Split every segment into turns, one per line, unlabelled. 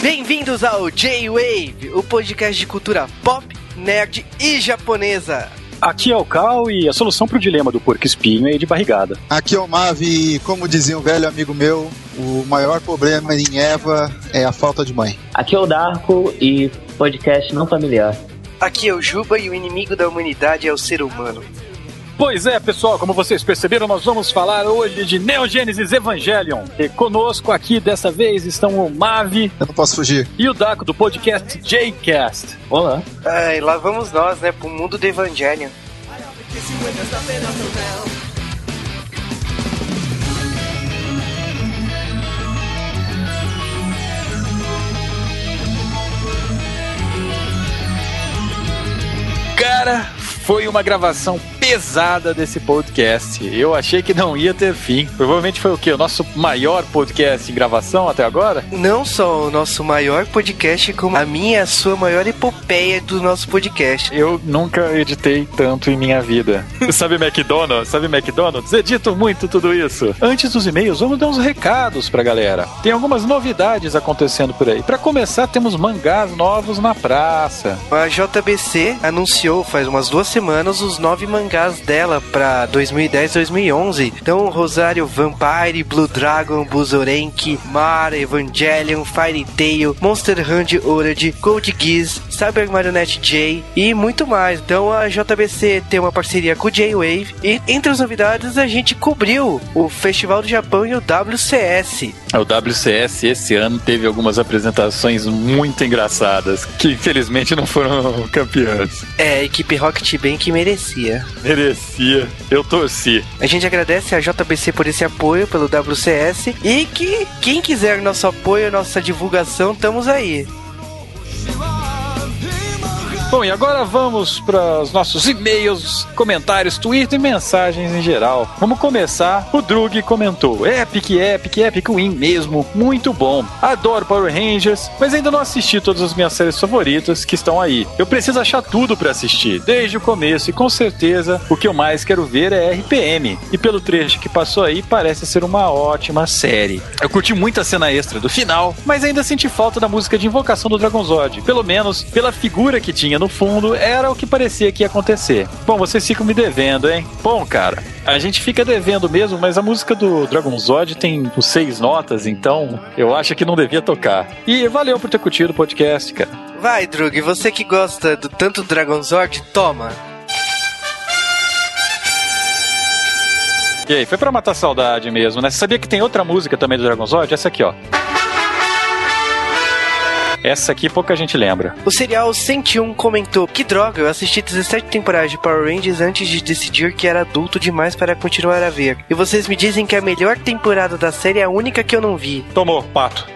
Bem-vindos ao J-Wave, o podcast de cultura pop, nerd e japonesa.
Aqui é o Cal e a solução pro dilema do porco espinho é de barrigada.
Aqui é o Mavi e, como dizia um velho amigo meu, o maior problema em Eva é a falta de mãe.
Aqui é o Darko e podcast não familiar.
Aqui é o Juba e o inimigo da humanidade é o ser humano.
Pois é, pessoal, como vocês perceberam, nós vamos falar hoje de Neo Genesis Evangelion. E conosco aqui dessa vez estão o Mavi.
Eu não posso fugir.
E o Daco do podcast Jcast.
Olá.
Ai, lá vamos nós, né, pro mundo do Evangelion.
Cara, foi uma gravação pesada desse podcast. Eu achei que não ia ter fim. Provavelmente foi o quê? O nosso maior podcast em gravação até agora?
Não só o nosso maior podcast, como a minha e a sua maior epopeia do nosso podcast.
Eu nunca editei tanto em minha vida. Sabe McDonald's? Sabe McDonald's? Edito muito tudo isso. Antes dos e-mails, vamos dar uns recados pra galera. Tem algumas novidades acontecendo por aí. Para começar, temos mangás novos na praça.
A JBC anunciou faz umas duas semanas os nove mangás dela pra 2010 2011. Então, Rosário Vampire, Blue Dragon, Buzorenki, Mar, Evangelion, Fairy Tail, Monster Hunter Orad, Gold Geass, Cyber Marionette J e muito mais. Então, a JBC tem uma parceria com o J-Wave e entre as novidades a gente cobriu o Festival do Japão e o WCS.
O WCS esse ano teve algumas apresentações muito engraçadas, que infelizmente não foram campeãs.
É, a equipe Rocket Bank merecia.
Merecia. Eu torci.
A gente agradece a JBC por esse apoio pelo WCS e que quem quiser nosso apoio, nossa divulgação, estamos aí.
Bom, e agora vamos para os nossos e-mails, comentários, Twitter e mensagens em geral. Vamos começar. O Drug comentou: Epic, Epic, Epic Win mesmo, muito bom. Adoro Power Rangers, mas ainda não assisti todas as minhas séries favoritas que estão aí. Eu preciso achar tudo para assistir, desde o começo, e com certeza o que eu mais quero ver é RPM. E pelo trecho que passou aí, parece ser uma ótima série. Eu curti muito a cena extra do final, mas ainda senti falta da música de invocação do Dragon Zord. Pelo menos pela figura que tinha no fundo, era o que parecia que ia acontecer. Bom, vocês ficam me devendo, hein? Bom, cara, a gente fica devendo mesmo, mas a música do Dragon Zord tem seis notas, então eu acho que não devia tocar. E valeu por ter curtido o podcast, cara.
Vai, Drug, você que gosta do tanto Dragon Zord, toma.
E aí, foi pra matar saudade mesmo, né? Você sabia que tem outra música também do Dragon Zord? Essa aqui, ó. Essa aqui pouca gente lembra.
O serial 101 comentou: Que droga, eu assisti 17 temporadas de Power Rangers antes de decidir que era adulto demais para continuar a ver. E vocês me dizem que a melhor temporada da série é a única que eu não vi.
Tomou, pato.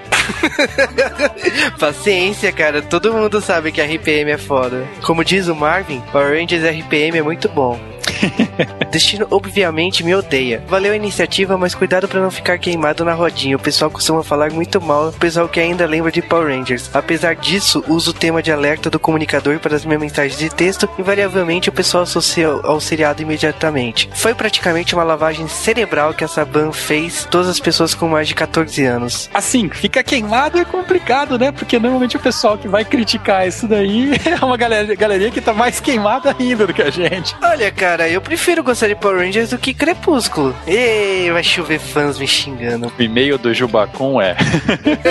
Paciência, cara. Todo mundo sabe que a RPM é foda. Como diz o Marvin, Power Rangers RPM é muito bom. Destino obviamente me odeia. Valeu a iniciativa, mas cuidado para não ficar queimado na rodinha. O pessoal costuma falar muito mal, o pessoal que ainda lembra de Power Rangers. Apesar disso, uso o tema de alerta do comunicador para as minhas mensagens de texto. Invariavelmente o pessoal associa ao seriado imediatamente. Foi praticamente uma lavagem cerebral que essa ban fez todas as pessoas com mais de 14 anos.
Assim, fica queimado é complicado, né? Porque normalmente o pessoal que vai criticar isso daí é uma galera, galerinha que tá mais queimada ainda do que a gente.
Olha, cara, eu prefiro gostar de Power Rangers do que Crepúsculo. Ei, vai chover fãs me xingando.
O e-mail do Jubacum é.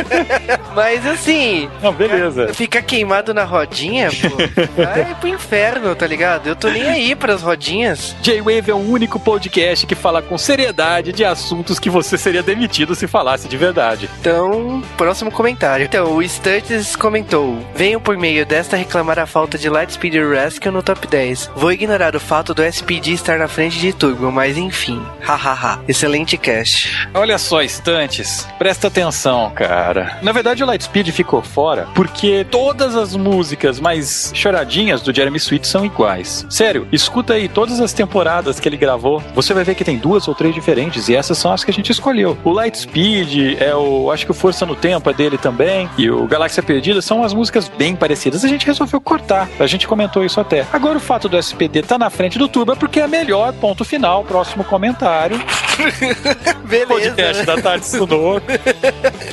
Mas assim.
Não, beleza.
Fica queimado na rodinha, pô. Vai pro inferno, tá ligado? Eu tô nem aí pras rodinhas.
J-Wave é o único podcast que fala com seriedade de assuntos que você seria demitido se falasse de verdade.
Então, próximo comentário. Então, o Sturges comentou: Venho por meio desta reclamar a falta de Lightspeed Rescue no top 10. Vou ignorar o fato do SPD estar na frente de Turbo, mas enfim. Hahaha. Excelente cast.
Olha só, estantes. Presta atenção, cara. Na verdade, o Lightspeed ficou fora porque todas as músicas mais choradinhas do Jeremy Sweet são iguais. Sério, escuta aí todas as temporadas que ele gravou. Você vai ver que tem duas ou três diferentes e essas são as que a gente escolheu. O Lightspeed é o. Acho que o Força no Tempo é dele também. E o Galáxia Perdida são as músicas bem parecidas. A gente resolveu cortar. A gente comentou isso até. Agora o fato do SPD tá na frente do Turbo é porque é melhor, ponto final. Próximo comentário.
Beleza.
Podcast
né?
da Tarde Sunoco.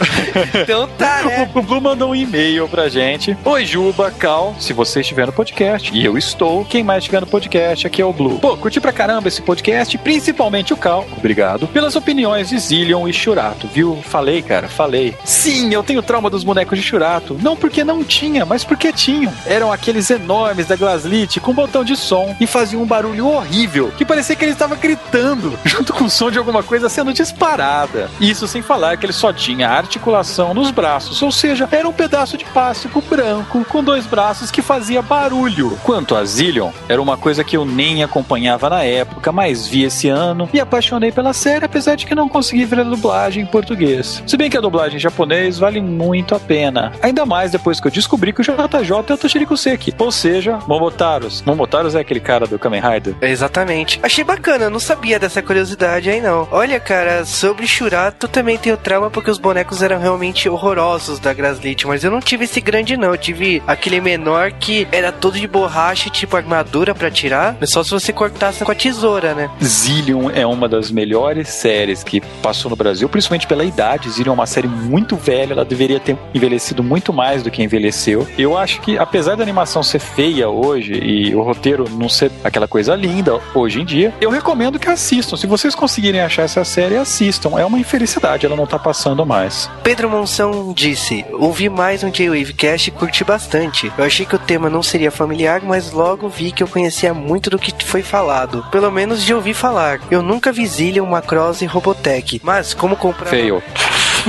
Então tá, né?
O Blue mandou um e-mail pra gente. Oi, Juba, Cal, se você estiver no podcast, e eu estou, quem mais estiver no podcast, aqui é o Blue. Pô, curti pra caramba esse podcast, principalmente o Cal, obrigado, pelas opiniões de Zillion e Churato, viu? Falei, cara, falei. Sim, eu tenho trauma dos bonecos de Churato, não porque não tinha, mas porque tinham. Eram aqueles enormes da Glaslit com botão de som e faziam um barulho horrível, que parecia que ele estava gritando, junto com o som de alguma coisa sendo disparada. Isso sem falar que ele só tinha articulação nos braços, ou seja, era um pedaço de plástico branco com dois braços que fazia barulho. Quanto a Zillion, era uma coisa que eu nem acompanhava na época, mas vi esse ano e apaixonei pela série, apesar de que não consegui ver a dublagem em português. Se bem que a dublagem em japonês vale muito a pena, ainda mais depois que eu descobri que o JJ é o Toshiriko Seki, ou seja, Momotaros. Momotaros é aquele cara do Kamen Rider.
Exatamente. Achei bacana, não sabia dessa curiosidade aí não. Olha, cara, sobre Shurato também tenho trauma porque os bonecos eram realmente horrorosos da Graslit, mas eu não tive esse grande não. Eu tive aquele menor que era todo de borracha, tipo armadura pra tirar, mas só se você cortasse com a tesoura, né?
Zillion é uma das melhores séries que passou no Brasil, principalmente pela idade. Zillion é uma série muito velha, ela deveria ter envelhecido muito mais do que envelheceu. Eu acho que, apesar da animação ser feia hoje e o roteiro não ser aquela coisa linda hoje em dia, eu recomendo que assistam. Se vocês conseguirem achar essa série, assistam. É uma infelicidade, ela não tá passando mais.
Pedro Monção disse: Ouvi mais um J-Wave Cast e curti bastante. Eu achei que o tema não seria familiar, mas logo vi que eu conhecia muito do que foi falado. Pelo menos de ouvir falar. Eu nunca vi Zillion, Macross e Robotech, mas como comprar.
Feio.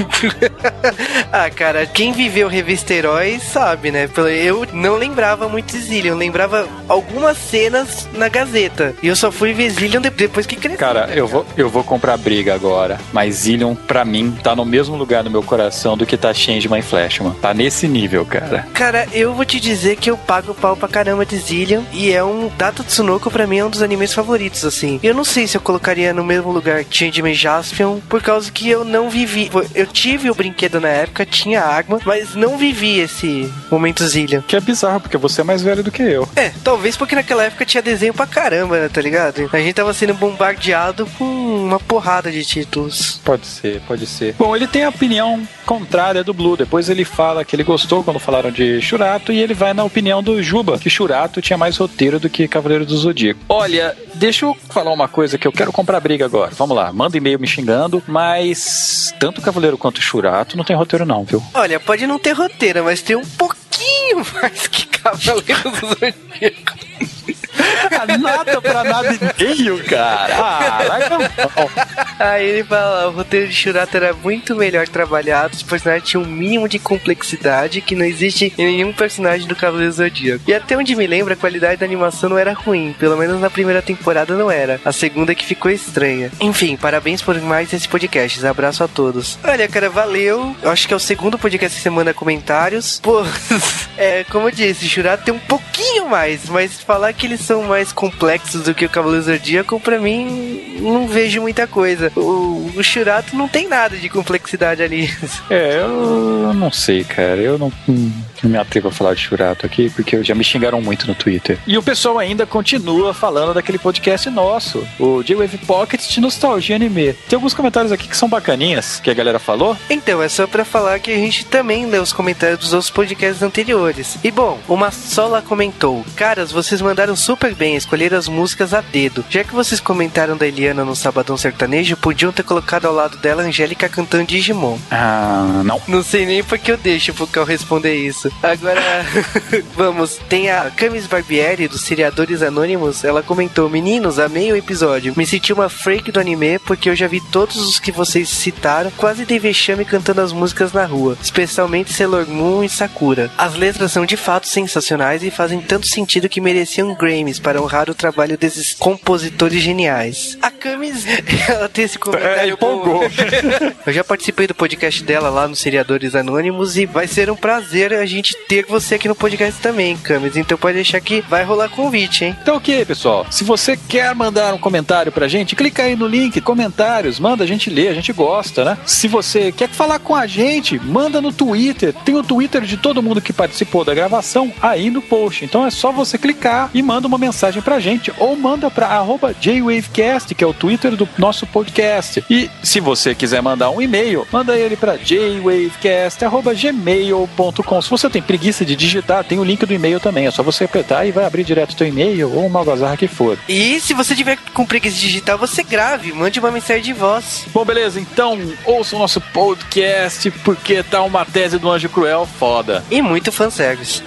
ah, cara, quem viveu Revista Heróis sabe, né? Eu não lembrava muito de Zillion, lembrava algumas cenas na Gazeta. E eu só fui ver Zillion depois que cresci.
Cara,
né,
eu vou, eu vou comprar briga agora, mas Zillion, pra mim, tá no mesmo lugar no meu coração do que tá Changeman e Flashman. Tá nesse nível, cara.
Cara, eu vou te dizer que eu pago pau pra caramba de Zillion e é um. Data Tsunoko pra mim é um dos animes favoritos, assim. Eu não sei se eu colocaria no mesmo lugar Changeman e Jaspion, por causa que eu não vivi. Eu tive o brinquedo na época, tinha água, mas não vivi esse momento Zillion.
Que é bizarro, porque você é mais velho do que eu.
É, talvez porque naquela época tinha desenho pra caramba, né, tá ligado? A gente tava sendo bombardeado com uma porrada de títulos.
Pode ser, pode ser. Bom, ele tem a opinião contrária do Blue. Depois ele fala que ele gostou quando falaram de Churato e ele vai na opinião do Juba, que Churato tinha mais roteiro do que Cavaleiro do Zodíaco. Olha, deixa eu falar uma coisa que eu quero comprar briga agora. Vamos lá, manda e-mail me xingando, mas tanto Cavaleiro quanto Churato não tem roteiro não, viu?
Olha, pode não ter roteiro, mas tem um pouquinho mais que Cavaleiro do Zodíaco.
nada pra nada e meio, cara. Ah, vai.
Aí ele fala, o roteiro de Shurato era muito melhor trabalhado, os personagens tinham um mínimo de complexidade que não existe em nenhum personagem do Cavaleiro Zodíaco. E até onde me lembra, a qualidade da animação não era ruim, pelo menos na primeira temporada não era. A segunda que ficou estranha. Enfim, parabéns por mais esse podcast, abraço a todos. Olha, cara, valeu. Eu acho que é o segundo podcast você manda comentários. Pô, é, como eu disse, Shurato tem um pouquinho mais, mas falar que eles são mais complexos do que o Cavaleiro Zodíaco, pra mim, não vejo muita coisa. O, o Shurato não tem nada de complexidade ali.
É, eu não sei, cara. Eu não, não me atrevo a falar de Shurato aqui, porque já me xingaram muito no Twitter. E o pessoal ainda continua falando daquele podcast nosso, o J-Wave Pocket de Nostalgia Anime. Tem alguns comentários aqui que são bacaninhas, que a galera falou.
Então, é só pra falar que a gente também lê os comentários dos outros podcasts anteriores. E bom, uma Sola comentou: Caras, vocês mandaram super bem escolher as músicas a dedo. Já que vocês comentaram da Eliana no Sabadão Sertanejo, podiam ter colocado ao lado dela a Angélica cantando Digimon.
Ah, não.
Não sei nem porque eu deixo pro Cal responder isso. Agora, vamos. Tem a Camis Barbieri, dos Seriadores Anônimos. Ela comentou: Meninos, amei o episódio. Me senti uma freak do anime porque eu já vi todos os que vocês citaram. Quase dei vexame cantando as músicas na rua, especialmente Sailor Moon e Sakura. As letras são de fato sensacionais e fazem tanto sentido que mereciam Para honrar o trabalho desses compositores geniais. A Camis, ela tem esse comentário.
É, empolgou.
Eu já participei do podcast dela lá no Seriadores Anônimos e vai ser um prazer a gente ter você aqui no podcast também, Camis. Então pode deixar que vai rolar convite, hein?
Então, ok, pessoal. Se você quer mandar um comentário pra gente, clica aí no link, comentários, manda, a gente lê, a gente gosta, né? Se você quer falar com a gente, manda no Twitter. Tem o Twitter de todo mundo que participou da gravação aí no post. Então é só você clicar e manda uma mensagem pra gente ou manda pra arroba JWavecast, que é o Twitter do nosso podcast. E se você quiser mandar um e-mail, manda ele pra jwavecast.gmail.com. Se você tem preguiça de digitar, tem o link do e-mail também. É só você apertar e vai abrir direto o teu e-mail ou uma algazarra que for.
E se você tiver com preguiça de digitar, você grave, mande uma mensagem de voz.
Bom, beleza, então ouça o nosso podcast, porque tá uma tese do Anjo Cruel foda.
E muito fanservice.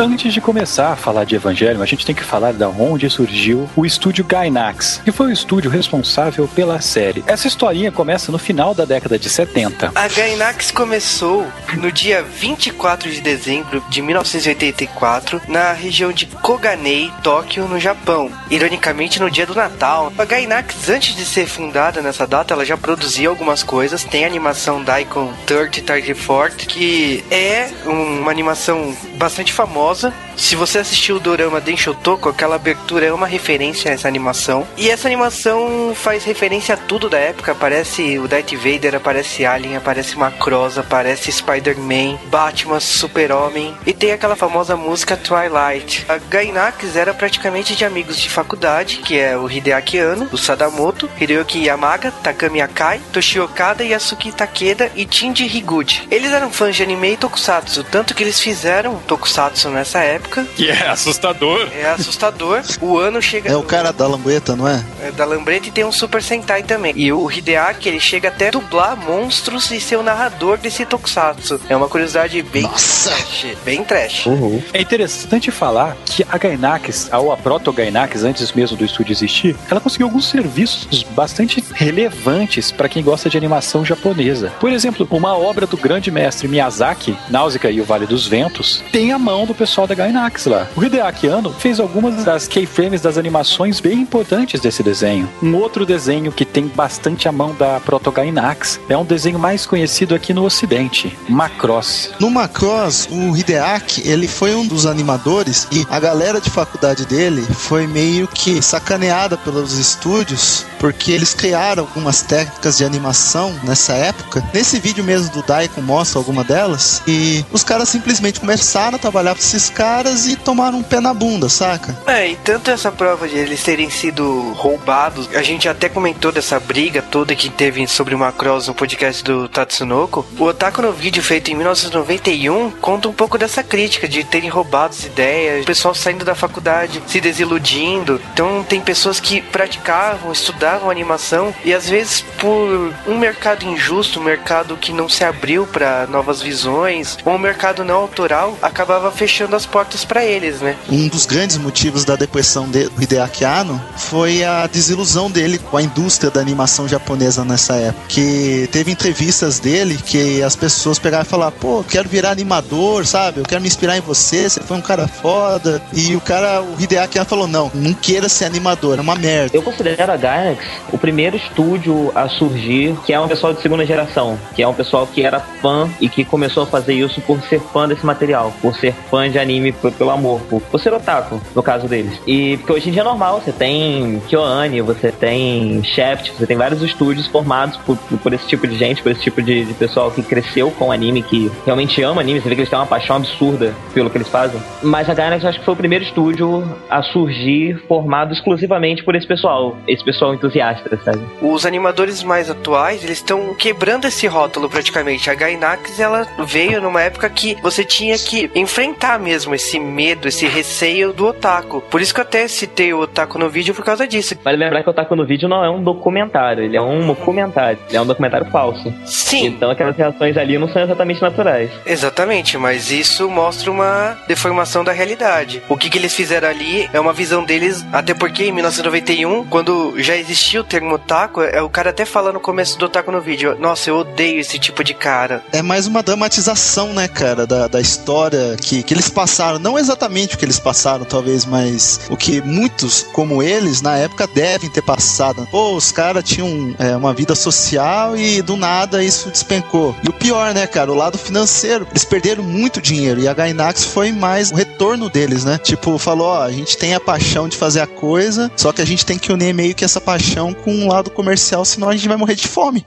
Antes de começar a falar de Evangelho, a gente tem que falar da onde surgiu o estúdio Gainax, que foi o estúdio responsável pela série. Essa historinha começa no final da década de 70.
A Gainax começou no dia 24 de dezembro de 1984 na região de Koganei, Tóquio, no Japão. Ironicamente, no dia do Natal. A Gainax, antes de ser fundada nessa data, ela já produzia algumas coisas. Tem a animação Daikon 30 Target Fort, que é uma animação bastante famosa. Se você assistiu o Dorama Denshotoko, aquela abertura é uma referência a essa animação. E essa animação faz referência a tudo da época. Aparece o Darth Vader, aparece Alien, aparece Macross, aparece Spider-Man, Batman, Super-Homem. E tem aquela famosa música Twilight. A Gainax era praticamente de amigos de faculdade, que é o Hideaki Anno, o Sadamoto, Hiroyuki Yamaga, Takami Akai, Toshio Okada, Yasuki Takeda e Shinji Higuchi. Eles eram fãs de anime e tokusatsu, tanto que eles fizeram tokusatsu nessa época.
Que é assustador.
É assustador. O ano chega.
É o cara da lambreta, não é?
É da lambreta e tem um Super Sentai também. E o Hideaki, ele chega até a dublar monstros e ser o narrador desse tokusatsu. É uma curiosidade bem
Nossa.
trash. Bem trash.
Uhul.
É interessante falar que a Gainax, ou a Proto Gainax, antes mesmo do estúdio existir, ela conseguiu alguns serviços bastante relevantes para quem gosta de animação japonesa. Por exemplo, uma obra do grande mestre Miyazaki, Náusea e o Vale dos Ventos, tem a mão do pessoal da Gainax lá. O Hideaki Anno fez algumas das keyframes das animações bem importantes desse desenho. Um outro desenho que tem bastante a mão da Proto Gainax é um desenho mais conhecido aqui no ocidente, Macross.
No Macross, o Hideaki, ele foi um dos animadores e a galera de faculdade dele foi meio que sacaneada pelos estúdios porque eles criaram algumas técnicas de animação nessa época. Nesse vídeo mesmo do Daikon mostra alguma delas e os caras simplesmente começaram a trabalhar pra esses caras e tomaram um pé na bunda, saca?
É, e tanto essa prova de eles terem sido roubados, a gente até comentou dessa briga toda que teve sobre o Macross no podcast do Tatsunoko. O Otaku no vídeo feito em 1991 conta um pouco dessa crítica de terem roubado as ideias, o pessoal saindo da faculdade, se desiludindo. Então tem pessoas que praticavam, estudavam animação e às vezes por um mercado injusto, um mercado que não se abriu para novas visões, ou um mercado não autoral, acabava fechando as portas para eles, né?
Um dos grandes motivos da depressão de- do Hideaki Anno foi a desilusão dele com a indústria da animação japonesa nessa época. Que teve entrevistas dele que as pessoas pegaram e falaram: pô, eu quero virar animador, sabe? Eu quero me inspirar em você, você foi um cara foda. E o cara, o Hideaki Anno falou: não, não queira ser animador, é uma merda.
Eu considero a Gainax o primeiro estúdio a surgir que é um pessoal de segunda geração, que é um pessoal que era fã e que começou a fazer isso por ser fã desse material, por ser fã de anime pelo amor, por, por ser otaku, no caso deles. E porque hoje em dia é normal, você tem KyoAni, você tem Shaft, você tem vários estúdios formados por- por esse tipo de gente, por esse tipo de, de pessoal que cresceu com anime, que realmente ama anime, você vê que eles têm uma paixão absurda pelo que eles fazem. Mas a Gainax acho que foi o primeiro estúdio a surgir formado exclusivamente por esse pessoal, esse pessoal entusiasta, sabe?
Os animadores mais atuais, eles estão quebrando esse rótulo praticamente. A Gainax, ela veio numa época que você tinha que enfrentar mesmo esse medo, esse receio do otaku. Por isso que eu até citei o otaku no vídeo por causa disso.
Vale lembrar que o Otaku no Vídeo não é um documentário, ele é um documentário, ele é um documentário falso.
Sim,
Então aquelas reações ali não são exatamente naturais.
Exatamente, mas isso mostra uma deformação da realidade. O que, que eles fizeram ali é uma visão deles, até porque em 1991, quando já existia o termo otaku, é o cara até fala no começo do otaku no vídeo, nossa, eu odeio esse tipo de cara.
É mais uma dramatização, né, cara, da, da história que, que eles passaram, não exatamente o que eles passaram, talvez, mas o que muitos como eles na época devem ter passado. Pô, os caras tinham é, uma vida social e do nada isso despencou. E o pior, né, cara, o lado financeiro, eles perderam muito dinheiro e a Gainax foi mais o retorno deles, né? Tipo, falou, ó, a gente tem a paixão de fazer a coisa, só que a gente tem que unir meio que essa paixão com um lado comercial, senão a gente vai morrer de fome.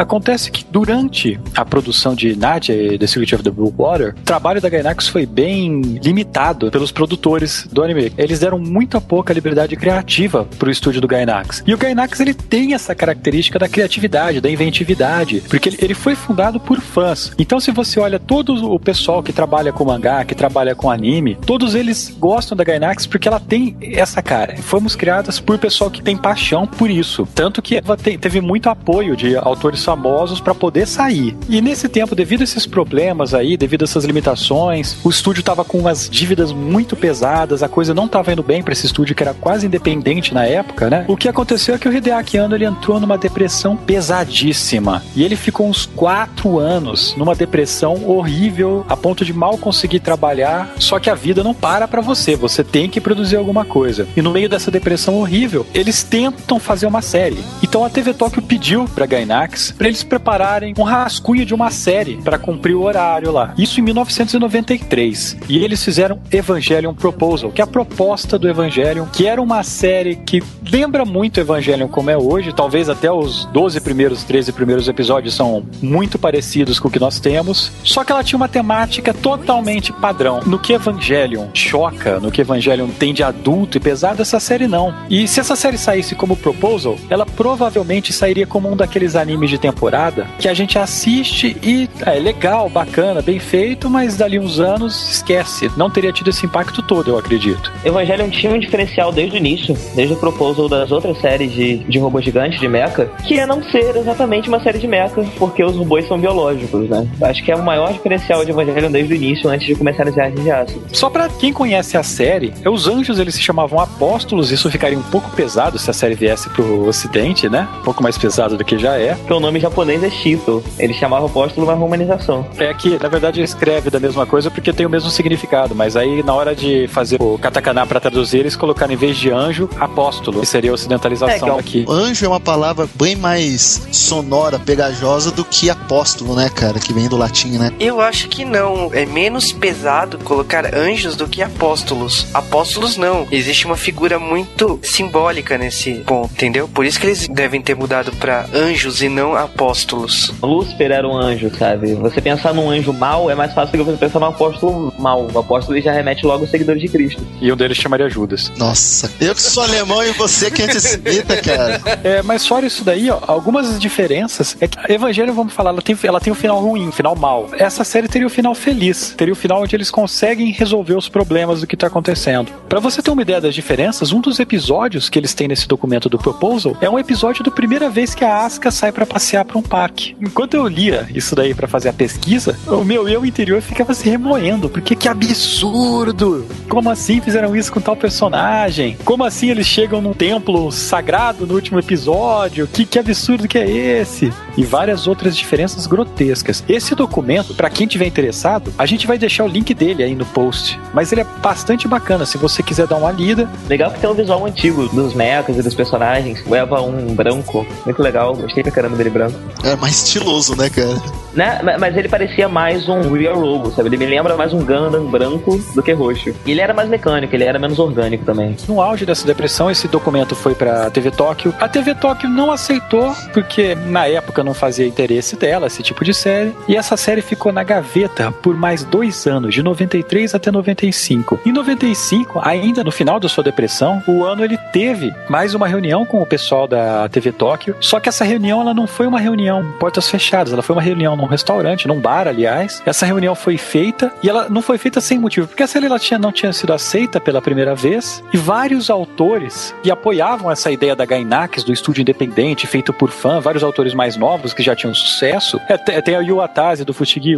Acontece que durante a produção de Nadia e The Secret of the Blue Water, o trabalho da Gainax foi bem limitado pelos produtores do anime. Eles deram muito pouca liberdade criativa pro estúdio do Gainax. E o Gainax ele tem essa característica da criatividade, da inventividade, porque ele, ele foi fundado por fãs. Então se você olha todo o pessoal que trabalha com mangá, que trabalha com anime, todos eles gostam da Gainax porque ela tem essa cara. Fomos criadas por pessoal que tem paixão por isso. Tanto que ela te, teve muito apoio de autores famosos para poder sair. E nesse tempo, devido a esses problemas aí, devido a essas limitações, o estúdio tava com umas dívidas muito pesadas, a coisa não tava indo bem para esse estúdio que era quase independente na época, né? O que aconteceu é que o Hideaki Anno ele entrou numa depressão pesadíssima e ele ficou uns quatro anos numa depressão horrível, a ponto de mal conseguir trabalhar. Só que a vida não para para você, você tem que produzir alguma coisa. E no meio dessa depressão horrível, eles tentam fazer uma série. Então a TV Tóquio pediu para Gainax para eles prepararem um rascunho de uma série para cumprir o horário lá. Isso em 1993. E eles fizeram Evangelion Proposal, que é a proposta do Evangelion, que era uma série que lembra muito Evangelion como é hoje, talvez até os 12 primeiros, 13 primeiros episódios são muito parecidos com o que nós temos, só que ela tinha uma temática totalmente padrão. No que Evangelion choca, no que Evangelion tem de adulto e pesado, essa série não. E se essa série saísse como Proposal, ela provavelmente sairia como um daqueles animes de temporada que a gente assiste e é legal, bacana, bem feito, mas dali uns anos esquece. Não teria tido esse impacto todo, eu acredito.
Evangelion tinha um diferencial desde o início, desde o proposal das outras séries de, de robôs gigantes de mecha, que é não ser exatamente uma série de mecha, porque os robôs são biológicos, né? Acho que é o maior diferencial de Evangelion desde o início, antes de começar as viagens de ácido.
Só pra quem conhece a série, os anjos eles se chamavam apóstolos, isso ficaria um pouco pesado se a série viesse pro ocidente, né? Um pouco mais pesado do que já é.
Porque o nome japonês é Shito. Ele chamava apóstolo uma romanização.
É que, na verdade, ele escreve da mesma coisa porque tem o mesmo significado, mas aí na hora de fazer o katakana para traduzir, eles colocaram em vez de anjo, apóstolo, que seria a ocidentalização é, que aqui.
Anjo é uma palavra bem mais sonora, pegajosa do que apóstolo, né, cara, que vem do latim, né?
Eu acho que não. É menos pesado colocar anjos do que apóstolos. Apóstolos não. Existe uma figura muito simbólica nesse ponto, entendeu? Por isso que eles devem ter mudado para anjos e não apóstolos.
Lúcifer era um anjo, sabe? Você pensar num anjo mau é mais fácil do que você pensar num apóstolo mau. O apóstolo já remete logo aos seguidores de Cristo.
E um deles chamaria Judas.
Nossa, eu que sou alemão e você que é antissemita, cara.
É, mas fora isso daí, ó, algumas diferenças é que a Evangelho, vamos falar, ela tem, ela tem um final ruim, um final mal. Essa série teria o um final feliz, teria o um final onde eles conseguem resolver os problemas do que tá acontecendo. Para você ter uma ideia das diferenças, um dos episódios que eles têm nesse documento do Proposal é um episódio da primeira vez que a Asuka sai para passear para um parque. Enquanto eu lia isso daí para fazer a pesquisa, o meu eu interior ficava se remoendo, porque que absurdo! Como assim fizeram isso com tal personagem? Como assim eles chegam num templo sagrado no último episódio? Que, que absurdo que é esse? E várias outras diferenças grotescas. Esse documento, para quem tiver interessado, a gente vai deixar o link dele aí no post. Mas ele é bastante bacana, se você quiser dar uma lida.
Legal que tem um visual antigo dos mechas e dos personagens. Leva um branco, muito legal. Gostei pra caramba dele branco.
É mais estiloso, né, cara?
Né? Mas ele parecia mais um Real Robo, sabe? Ele me lembra mais um Gundam branco do que roxo. E ele era mais mecânico, ele era menos orgânico também.
No auge dessa depressão, esse documento foi pra TV Tóquio. A TV Tóquio não aceitou, porque na época não fazia interesse dela, esse tipo de série. E essa série ficou na gaveta por mais dois anos, de 93 até 95. Em 95, ainda no final da sua depressão, o ano ele teve mais uma reunião com o pessoal da TV Tóquio. Só que essa reunião ela não foi uma reunião portas fechadas, ela foi uma reunião num restaurante, num bar, aliás. Essa reunião foi feita e ela não foi feita sem motivo, porque a série ela tinha, não tinha sido aceita pela primeira vez e vários autores que apoiavam essa ideia da Gainax, do estúdio independente, feito por fã, vários autores mais novos que já tinham sucesso. É, tem a Yu Atase do Fushigi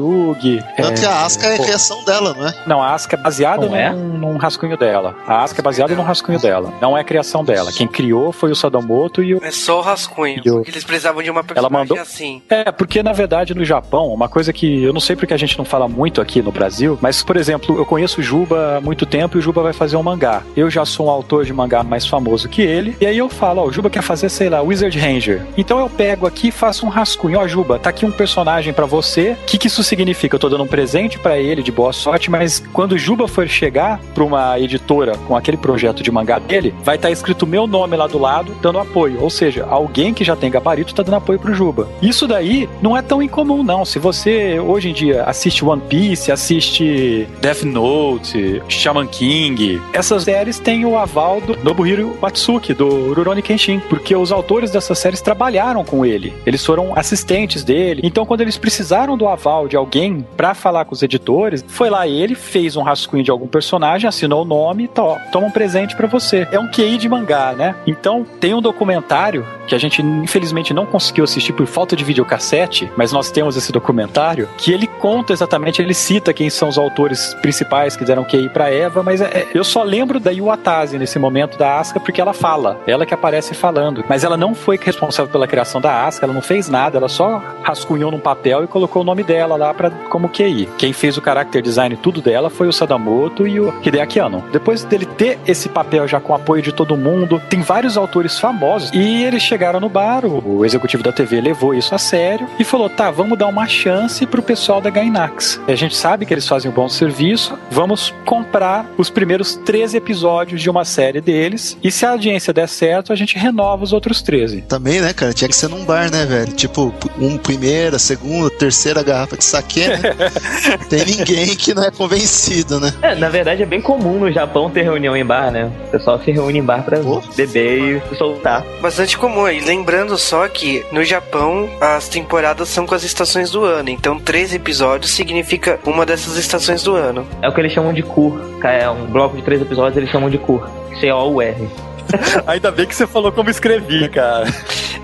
Tanto é, que a Asuka é a criação dela, não é?
Não, a Asuka é baseada num, é? num rascunho dela. A Asuka é baseada num rascunho dela. Não é criação dela. Quem criou foi o Sadamoto e o.
É só o rascunho. O... Eles precisavam de uma
personagem ela mandou...
assim.
É, porque na verdade no Japão, uma coisa que eu não sei porque a gente não fala muito aqui no Brasil, mas por exemplo, eu conheço o Juba há muito tempo e o Juba vai fazer um mangá. Eu já sou um autor de mangá mais famoso que ele, e aí eu falo, ó, o Juba quer fazer, sei lá, Wizard Ranger. Então eu pego aqui e faço um rascunho. Ó, Juba, tá aqui um personagem para você. O que, que isso significa? Eu tô dando um presente para ele de boa sorte, mas quando o Juba for chegar pra uma editora com aquele projeto de mangá dele, vai estar tá escrito meu nome lá do lado, dando apoio. Ou seja, alguém que já tem gabarito tá dando apoio pro Juba. Isso daí não é tão incomum, não. Se você hoje em dia assiste One Piece, assiste Death Note, Shaman King, essas séries têm o aval do Nobuhiro Watsuki, do Rurouni Kenshin, porque os autores dessas séries trabalharam com ele. Eles foram assistentes dele. Então, quando eles precisaram do aval de alguém para falar com os editores, foi lá ele, fez um rascunho de algum personagem, assinou o nome e tá, toma um presente para você. É um QI de mangá, né? Então, tem um documentário que a gente infelizmente não conseguiu assistir por falta de videocassete, mas nós temos esse documentário que ele conta exatamente, ele cita quem são os autores principais que deram QI para Eva, mas é, é, eu só lembro da Iwatase nesse momento da Asuka porque ela fala, ela que aparece falando, mas ela não foi responsável pela criação da Asuka, ela não fez nada, ela só rascunhou num papel e colocou o nome dela lá para como QI. Quem fez o character design tudo dela foi o Sadamoto e o Hideaki Anno. Depois dele ter esse papel já com apoio de todo mundo, tem vários autores famosos e eles chegaram no bar, o executivo da TV levou isso a sério e falou: tá, vamos dar uma chance pro pessoal da Gainax. A gente sabe que eles fazem um bom serviço, vamos comprar os primeiros 13 episódios de uma série deles e se a audiência der certo, a gente renova os outros 13.
Também, né, cara? Tinha que ser num bar, né, velho? Tipo, um primeira, segunda, terceira garrafa de saque, né? Tem ninguém que não é convencido, né?
É, na verdade é bem comum no Japão ter reunião em bar, né? O pessoal se reúne em bar pra beber e soltar.
Bastante comum. E lembrando só que no Japão as temporadas são com as estações do ano. Então, três episódios significa uma dessas estações do ano.
É o que eles chamam de cur. É um bloco de três episódios, eles chamam de cur. C-O-U-R.
Ainda bem que você falou como escrevi, cara.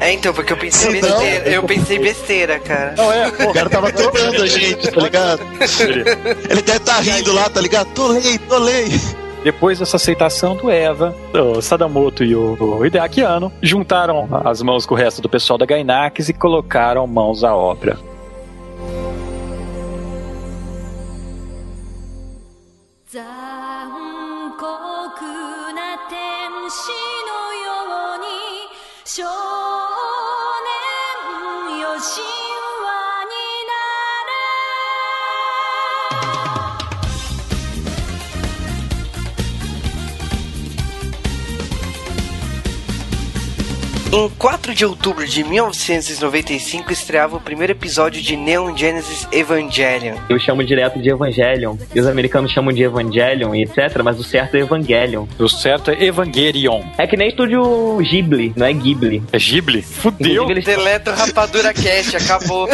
É, então, porque eu pensei besteira. Eu pensei besteira, cara.
Não, é, pô, o cara tava trocando a gente, tá ligado? Ele deve estar tá rindo lá, tá ligado? Tolei, tolei.
Depois dessa aceitação do Eva, o Sadamoto e o Hideaki Anno juntaram as mãos com o resto do pessoal da Gainax e colocaram mãos à obra.
Em 4 de outubro de 1995 estreava o primeiro episódio de Neon Genesis Evangelion.
Eu chamo direto de Evangelion, e os americanos chamam de Evangelion e etc, mas o certo é Evangelion.
O certo é Evangelion.
É que nem estúdio Ghibli, não é Ghibli.
É Ghibli? Fudeu.
Eles... Deleta Rapadura Cast, acabou.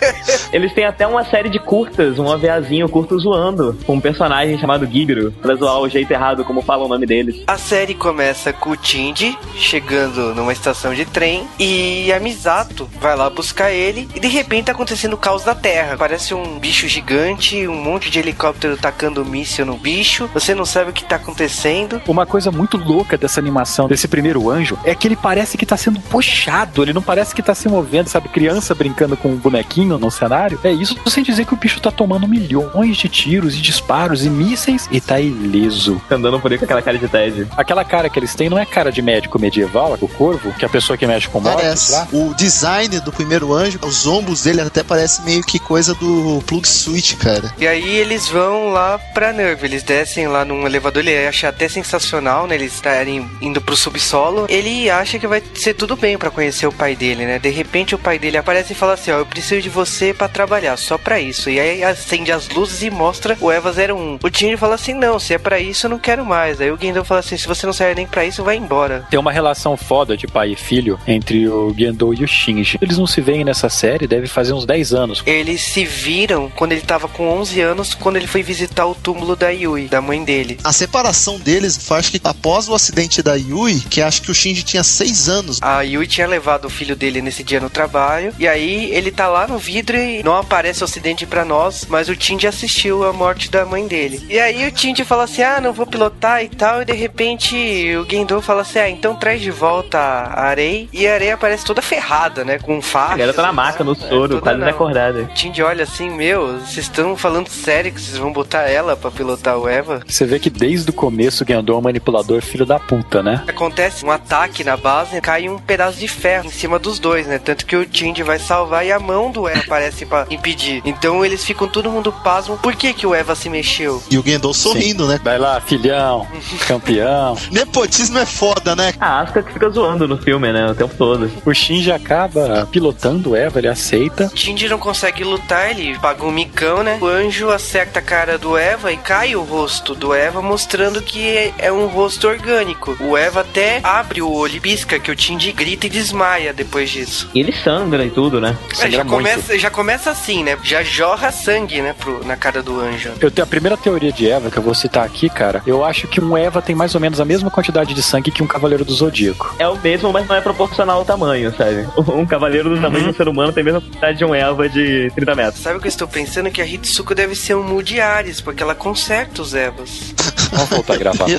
eles têm até uma série de curtas, um OVAzinho curto zoando, com um personagem chamado Ghibro, pra zoar o jeito errado como fala o nome deles.
A série começa com o Tindy chegando numa estação estação de trem e a Misato vai lá buscar ele e de repente tá acontecendo o caos da Terra. Parece um bicho gigante, um monte de helicóptero tacando míssil no bicho. Você não sabe o que tá acontecendo.
Uma coisa muito louca dessa animação, desse primeiro anjo, é que ele parece que tá sendo puxado, ele não parece que tá se movendo, sabe? Criança brincando com um bonequinho no cenário. É isso sem dizer que o bicho tá tomando milhões de tiros e disparos e mísseis e tá ileso.
Andando por aí com aquela cara de Ted.
Aquela cara que eles têm não é cara de médico medieval, o corvo, que a pessoa que mexe com
Parece. Lá. O design do primeiro anjo, os ombros dele até parece meio que coisa do Plug Switch, cara.
E aí eles vão lá pra Nerve, eles descem lá num elevador, ele acha até sensacional, né? Eles estarem indo pro subsolo. Ele acha que vai ser tudo bem para conhecer o pai dele, né? De repente o pai dele aparece e fala assim: Ó, eu preciso de você para trabalhar, só para isso. E aí acende as luzes e mostra o Eva 01. O Tindy fala assim: Não, se é para isso, eu não quero mais. Aí o Gendo fala assim: Se você não serve nem para isso, vai embora.
Tem uma relação foda de pai e filho entre o Gendo e o Shinji. Eles não se veem nessa série, deve fazer uns 10 anos.
Eles se viram quando ele tava com 11 anos, quando ele foi visitar o túmulo da Yui, da mãe dele.
A separação deles foi, acho que após o acidente da Yui, que acho que o Shinji tinha 6 anos.
A Yui tinha levado o filho dele nesse dia no trabalho, e aí ele tá lá no vidro e não aparece o acidente pra nós, mas o Tindy assistiu a morte da mãe dele. E aí o Tindy fala assim: ah, não vou pilotar e tal, e de repente o Gendo fala assim: ah, então traz de volta a Arei, e a Arei aparece toda ferrada, né, com faca.
Ela tá na maca, no soro, quase desacordada.
O Tindy olha assim: meu, vocês estão falando sério que vocês vão botar ela pra pilotar o Eva?
Você vê que desde o começo o Gendo é um manipulador filho da puta, né?
Acontece um ataque na base, cai um pedaço de ferro em cima dos dois, né? Tanto que o Tindy vai salvar e a mão do Eva aparece pra impedir. Então eles ficam todo mundo pasmo. Por que que o Eva se mexeu?
E o Gendo sorrindo, né?
Vai lá, filhão, campeão.
Nepotismo é foda, né?
A Asuka que fica zoando no filme, né? O tempo todo.
O Shinji acaba pilotando o Eva, ele aceita.
O Tindy não consegue lutar, ele paga um micão, né? O anjo acerta a cara do Eva e cai o rosto do Eva, mostrando que é um rosto orgânico. O Eva até abre o olho e pisca, que o Tindy grita e desmaia depois disso.
E ele sangra e tudo, né?
É, já, começa, já começa assim, né? Já jorra sangue, né, pro, na cara do anjo.
Eu tenho a primeira teoria de Eva que eu vou citar aqui, cara. Eu acho que um Eva tem mais ou menos a mesma quantidade de sangue que um Cavaleiro do Zodíaco.
É o mesmo, mas não é proporcional ao tamanho, sabe? Um cavaleiro do tamanho de um ser humano tem a mesma quantidade de um Eva de 30 metros.
Sabe o que eu estou pensando? Que a Hitsuko deve ser um Mu de Ares, porque ela conserta os Evas.
Vamos voltar a gravar.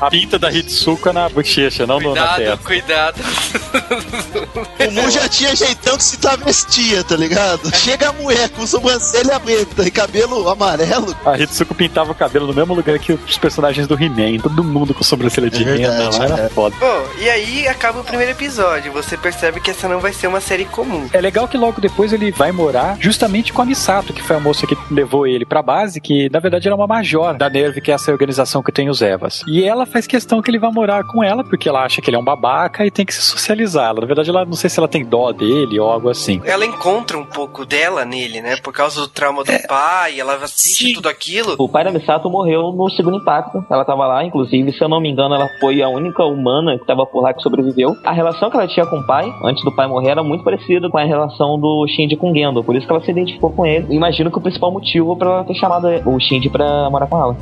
A pinta da Hitsuko é na bochecha, não no- na
Cuidado,
testa.
cuidado.
O Mu já tinha jeitão que se travestia, tá ligado? Chega a mulher com sobrancelha preta e cabelo amarelo.
A Hitsuko pintava o cabelo no mesmo lugar que os personagens do He-Man. Todo mundo com sobrancelha de
É
renda lá, era
é.
foda.
Bom, e aí acaba o primeiro episódio. Você percebe que essa não vai ser uma série comum.
É legal que logo depois ele vai morar justamente com a Misato, que foi a moça que levou ele pra base, que na verdade era uma major da Nerve, que é essa organização que tem os Evas. E ela faz questão que ele vá morar com ela, porque ela acha que ele é um babaca e tem que se socializar. Ela, na verdade, ela não sei se ela tem dó dele ou algo assim.
Ela encontra um pouco dela nele, né? Por causa do trauma do pai, ela assiste
Sim.
tudo aquilo.
O pai da Misato morreu no segundo impacto. Ela tava lá, inclusive, se eu não me engano, ela foi a única humana que tava por lá que sobreviveu. A relação que ela tinha com o pai, antes do pai morrer, era muito parecida com a relação do Shinji com o Gendo. Por isso que ela se identificou com ele. Imagino que o principal motivo pra ela ter chamado o Shinji pra morar com ela.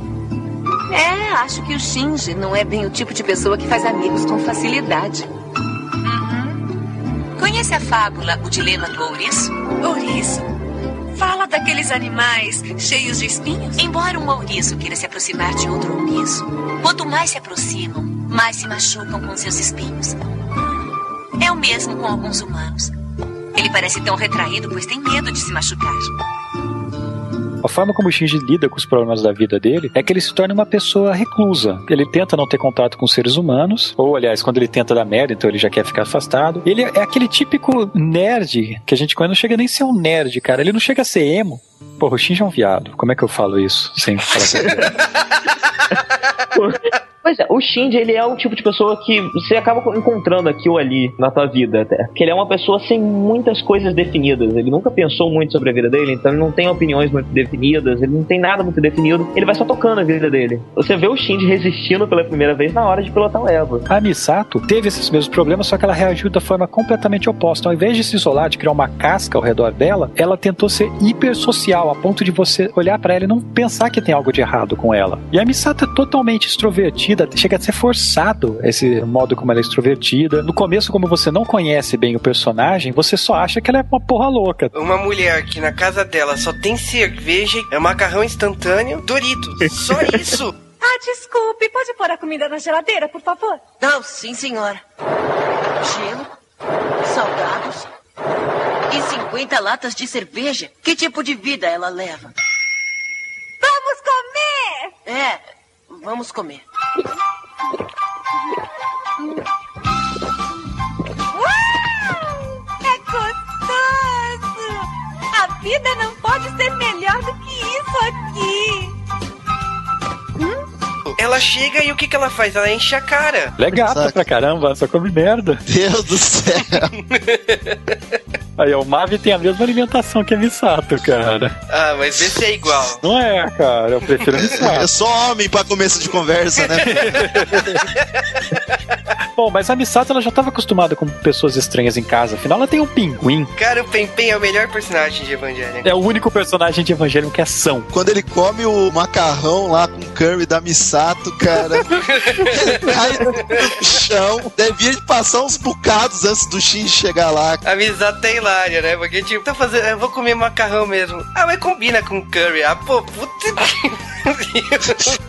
É, acho que o Shinji não é bem o tipo de pessoa que faz amigos com facilidade. Uhum. Conhece a fábula O Dilema do Ouriço? Ouriço? Fala daqueles animais cheios de espinhos? Embora um ouriço queira se aproximar de outro ouriço, quanto mais se aproximam, mais se machucam com seus espinhos. É o mesmo com alguns humanos. Ele parece tão retraído, pois tem medo de se machucar.
A forma como o Shinji lida com os problemas da vida dele é que ele se torna uma pessoa reclusa. Ele tenta não ter contato com seres humanos, ou aliás, quando ele tenta dar merda, então ele já quer ficar afastado. Ele é aquele típico nerd que a gente conhece, não chega nem a ser um nerd, cara. Ele não chega a ser emo. Porra, o Shinji é um viado. Como é que eu falo isso sem falar é?
Pois é, o Shinji, ele é o tipo de pessoa que você acaba encontrando aqui ou ali na tua vida até. Que ele é uma pessoa sem muitas coisas definidas. Ele nunca pensou muito sobre a vida dele, então ele não tem opiniões muito definidas, ele não tem nada muito definido. Ele vai só tocando a vida dele. Você vê o Shinji resistindo pela primeira vez na hora de pilotar o Eva.
A Misato teve esses mesmos problemas, só que ela reagiu da forma completamente oposta. Ao invés de se isolar, de criar uma casca ao redor dela, ela tentou ser hipersocial, a ponto de você olhar pra ela e não pensar que tem algo de errado com ela. E a Misato é totalmente extrovertida, chega a ser forçado esse modo como ela é extrovertida. No começo, como você não conhece bem o personagem, você só acha que ela é uma porra louca.
Uma mulher que na casa dela só tem cerveja, é macarrão instantâneo, Doritos. Só isso.
Ah, desculpe, pode pôr a comida na geladeira, por favor?
Não, sim, senhora. Gelo, salgados e 50 latas de cerveja. Que tipo de vida ela leva?
Vamos comer!
É, vamos comer.
Uau! É gostoso! A vida não pode ser melhor do que isso aqui!
Ela chega e o que, que ela faz? Ela enche a cara.
Ela é gata
Saca.
pra caramba, só come merda.
Deus do céu.
Aí, o Mavi tem a mesma alimentação que a Misato, cara.
Ah, mas esse é igual.
Não é, cara, eu prefiro a
É
Misato.
só homem pra começo de conversa, né?
Bom, mas a Misato ela já estava acostumada com pessoas estranhas em casa. Afinal, ela tem um pinguim.
Cara, o Pen é o melhor personagem de Evangelho.
É o único personagem de Evangelho que é são.
Quando ele come o macarrão lá com curry da Misato, cara, ele cai no chão. Devia passar uns bocados antes do Shin chegar lá.
A Misato é hilária, né? Porque, tipo, tá fazendo, eu vou comer macarrão mesmo. Ah, mas combina com curry. Ah, pô, puta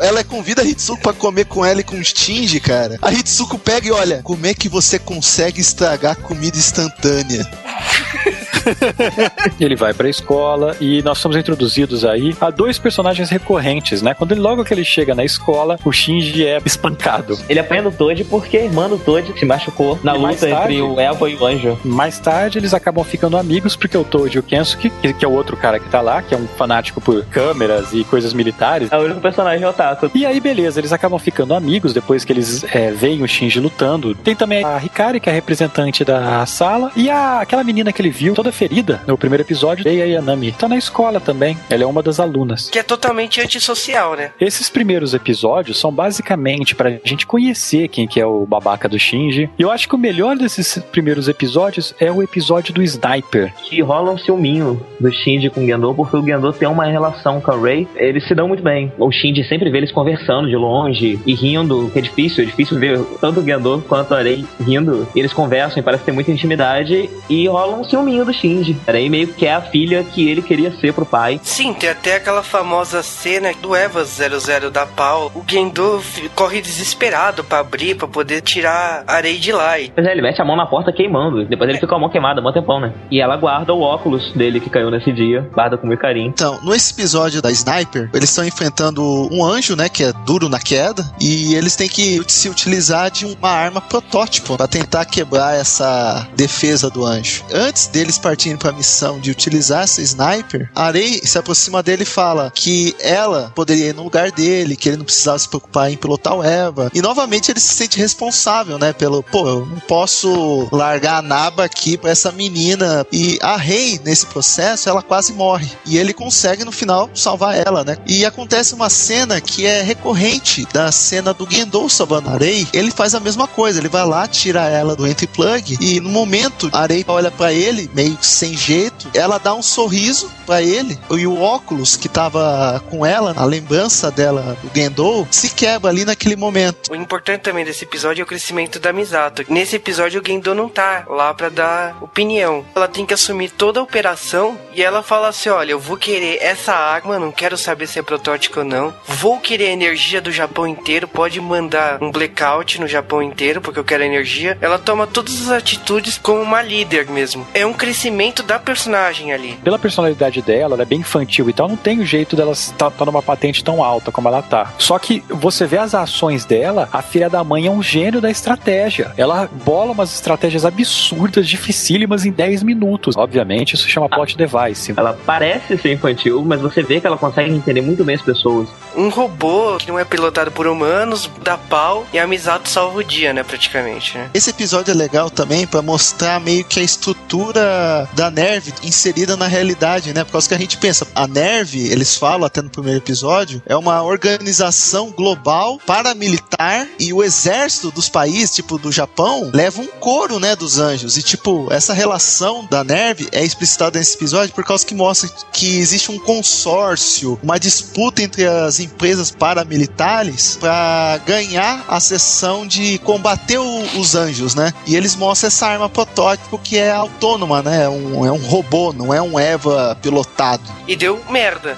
Ela convida a Hitsuko pra comer com ela e com o Stingy, cara. A Hitsuko pega e olha, como é que você consegue estragar comida instantânea?
ele vai pra escola e nós somos introduzidos aí a dois personagens recorrentes, né? Quando ele, logo que ele chega na escola, o Shinji é espancado.
Ele apanha do Toad porque a irmã do Toad se machucou na
E
luta
tarde-
entre o Eva e o Anjo.
Mais tarde, eles acabam ficando amigos porque o Toad e o Kensuke, que, que é o outro cara que tá lá, que é um fanático por câmeras e coisas militares,
É o único personagem otaku.
E aí, beleza, eles acabam ficando amigos depois que eles é, veem o Shinji lutando. Tem também a Hikari, que é a representante da sala, e a, aquela menina que ele viu, toda ferida no primeiro episódio, Eia Yanami. Tá na escola também. Ela é uma das alunas.
Que é totalmente antissocial, né?
Esses primeiros episódios são basicamente pra gente conhecer quem que é o babaca do Shinji. E eu acho que o melhor desses primeiros episódios é o episódio do Sniper.
Que rola um ciúminho do Shinji com o Gendo, porque o Gendo tem uma relação com a Rei. Eles se dão muito bem. O Shinji sempre vê eles conversando de longe e rindo, que é difícil. É difícil ver tanto o Gendo quanto a Rei rindo. E eles conversam e parece ter muita intimidade. E rola um ciúminho do Shinji. A Rei meio que é a filha que ele queria ser pro pai.
Sim, tem até aquela famosa cena do Eva 00 da Pau. O Gendo corre desesperado pra abrir, pra poder tirar a areia de lá. E
Pois é, ele mete a mão na porta queimando. Depois ele fica com a mão queimada, um tempão, né? E ela guarda o óculos dele que caiu nesse dia. Guarda com muito carinho.
Então, nesse episódio da Sniper, eles estão enfrentando um anjo, né, que é duro na queda, e eles têm que se utilizar de uma arma protótipo para tentar quebrar essa defesa do anjo. Antes deles partirem para a missão de utilizar essa Sniper, a Rei se aproxima dele e fala que ela poderia ir no lugar dele, que ele não precisava se preocupar em pilotar o Eva. E novamente ele se sente responsável, né, pelo, pô, eu não posso largar a naba aqui pra essa menina. E a Rei, nesse processo, ela quase morre. E ele consegue, no final, salvar ela, né? E acontece uma cena que é recorrente da cena do Gendo salvando a Rei. Ele faz a mesma coisa, ele vai lá, tira ela do entry plug e no momento a Rei olha pra ele, meio sem jeito, ela dá um sorriso pra ele e o óculos que tava com ela, a lembrança dela do Gendo, se quebra ali naquele momento.
o importante também desse episódio é o crescimento da Misato. Nesse episódio, o Gendo não tá lá pra dar opinião. Ela tem que assumir toda a operação e ela fala assim: olha, eu vou querer essa arma, não quero saber se é protótipo ou não. Vou querer a energia do Japão inteiro, pode mandar um blackout no Japão inteiro, porque eu quero energia. Ela toma todas as atitudes como uma líder mesmo. É um crescimento da personagem ali.
Pela personalidade dela, ela é bem infantil e tal, não tem o jeito dela estar tá, numa patente tão alta como ela tá. Só que você vê as ações dela, a filha da mãe é um gênio da estratégia. Ela bola umas estratégias absurdas, dificílimas em 10 minutos. Obviamente, isso chama plot device.
Ela parece ser infantil, mas você vê que ela consegue entender muito bem as pessoas.
Um robô que não é pilotado por humanos dá pau e a Misato salva o dia, né, praticamente, né?
Esse episódio é legal também pra mostrar meio que a estrutura da Nerve inserida na realidade, né? Por causa que a gente pensa, a Nerve, eles falam até no primeiro episódio, é uma organização global paramilitar e o exército dos países, tipo do Japão, leva um coro, né, dos anjos. E tipo, essa relação da Nerve é explicitada nesse episódio por causa que mostra que existe um consórcio, uma disputa entre as empresas paramilitares para ganhar a sessão de combater o- os anjos, né? E eles mostram essa arma protótipo que é autônoma, né? É um, é um robô, não é um Eva pilotado.
E deu merda.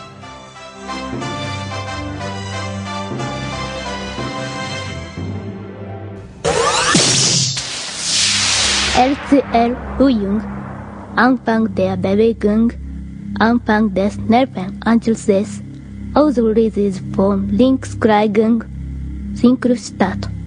LCL Uyung, Anfang der Bewegung, Anfang des Nervenanschlusses, Auslöses von Linkskreigung, Synchrostadt.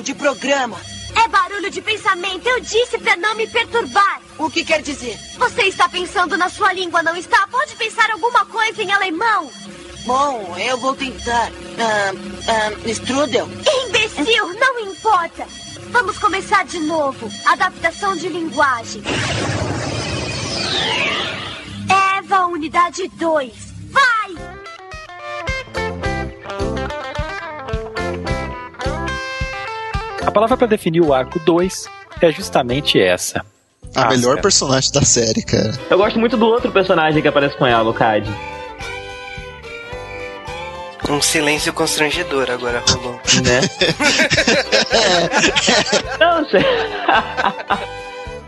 Um de programa.
É barulho de pensamento. Eu disse pra não me perturbar.
O que quer dizer?
Você está pensando na sua língua, não está? Pode pensar alguma coisa em alemão.
Bom, eu vou tentar. Ah, ah, strudel?
Imbecil, não importa. Vamos começar de novo. Adaptação de linguagem. Eva, unidade 2. Vai!
A palavra para definir o arco 2 é justamente essa.
A
Asuka.
melhor personagem da série, cara.
Eu gosto muito do outro personagem que aparece com ela, o Cad.
Um silêncio constrangedor agora rolou.
Né? Não, sei.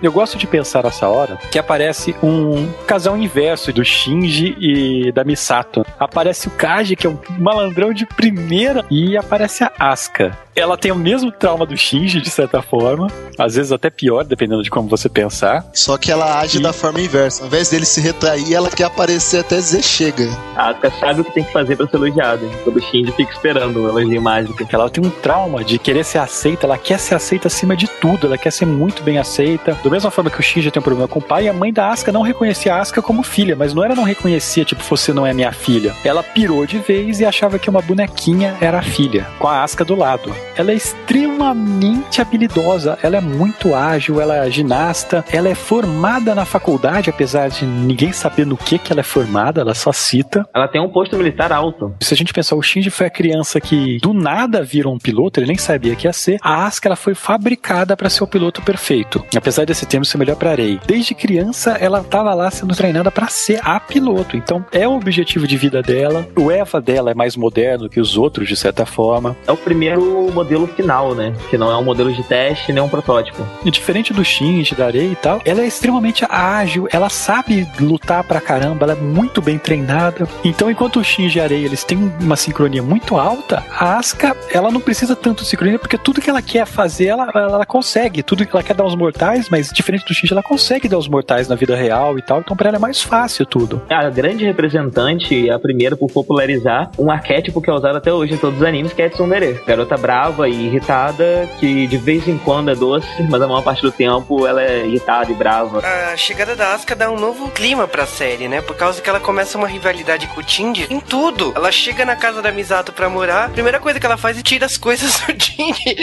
Eu gosto de pensar nessa hora que aparece um casal inverso do Shinji e da Misato. Aparece o Kaji, que é um malandrão de primeira, e aparece a Asuka. Ela tem o mesmo trauma do Shinji, de certa forma, às vezes até pior, dependendo de como você pensar.
Só que ela age
E-
da forma inversa. Ao invés dele se retrair, ela quer aparecer até dizer chega.
A Asuka sabe o que tem que fazer pra ser elogiada. Todo o Shinji fica esperando o elogio mágico.
Ela tem um trauma de querer ser aceita, ela quer ser aceita acima de tudo, ela quer ser muito bem aceita. Da mesma forma que o Shinji tem um problema com o pai, a mãe da Asuka não reconhecia a Asuka como filha, mas não era não reconhecia, tipo, você não é minha filha. Ela pirou de vez e achava que uma bonequinha era a filha, com a Asuka do lado. Ela é extremamente habilidosa, ela é muito ágil, ela é ginasta, ela é formada na faculdade, apesar de ninguém saber no que que ela é formada, ela só cita.
Ela tem um posto militar alto.
Se a gente pensar, o Shinji foi a criança que do nada virou um piloto, ele nem sabia que ia ser. A Asuka ela foi fabricada para ser o piloto perfeito. Apesar desse termo ser melhor para Rei. Desde criança ela estava lá sendo treinada para ser a piloto. Então é o objetivo de vida dela. O Eva dela é mais moderno que os outros de certa forma.
É o primeiro modelo final, né? Que não é um modelo de teste nem um protótipo.
E diferente do Shinji, da Rei e tal, ela é extremamente ágil, ela sabe lutar pra caramba, ela é muito bem treinada. Então, enquanto o Shinji e a eles têm uma sincronia muito alta, a Asuka, ela não precisa tanto de sincronia, porque tudo que ela quer fazer, ela, ela, consegue. Tudo que ela quer dar aos mortais, mas diferente do Shinji, ela consegue dar aos mortais na vida real e tal. Então, pra ela é mais fácil tudo.
A grande representante e a primeira por popularizar um arquétipo que é usado até hoje em todos os animes, que é a Tsundere. Garota brava e irritada, que de vez em quando é doce, mas a maior parte do tempo ela é irritada e brava.
A chegada da Asuka dá um novo clima pra série, né? Por causa que ela começa uma rivalidade com o Tindy em tudo. Ela chega na casa da Misato pra morar, a primeira coisa que ela faz é tira as coisas do Tindy.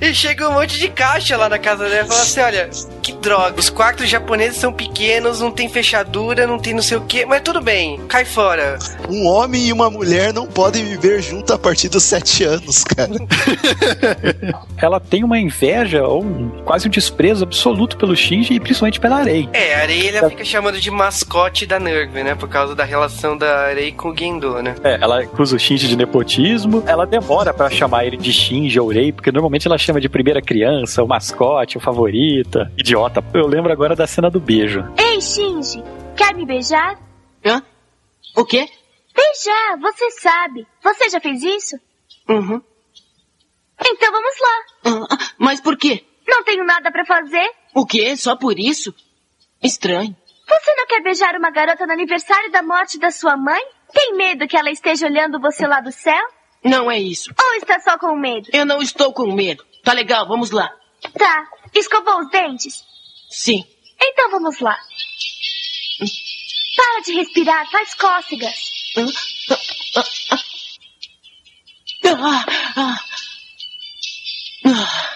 e, e chega um monte de caixa lá na casa dela e fala assim: olha, que droga. Os quartos japoneses são pequenos, não tem fechadura, não tem não sei o que, mas tudo bem, cai fora.
Um homem e uma mulher não podem viver junto a partir dos sete anos, cara.
Ela tem uma inveja ou um- quase um desprezo absoluto pelo Shinji e principalmente pela Rei.
É, a Areia fica chamando de mascote da Nerve, né? Por causa da relação da Arei com o Gendo, né?
É, ela acusa o Shinji de nepotismo. Ela demora pra chamar ele de Shinji ou Rei, porque normalmente ela chama de primeira criança, o mascote, o favorita. Idiota. Eu lembro agora da cena do beijo.
Ei, Shinji, quer me beijar?
Hã? O quê?
Beijar, você sabe. Você já fez isso?
Uhum.
Então vamos lá.
Ah, mas por quê?
Não tenho nada pra fazer.
O quê? Só por isso? Estranho.
Você não quer beijar uma garota no aniversário da morte da sua mãe? Tem medo que ela esteja olhando você lá do céu?
Não é isso.
Ou está só com medo?
Eu não estou com medo. Tá legal, vamos lá.
Tá. Escovou os dentes?
Sim.
Então vamos lá. Para de respirar, faz cócegas.
Ah, ah. Ah.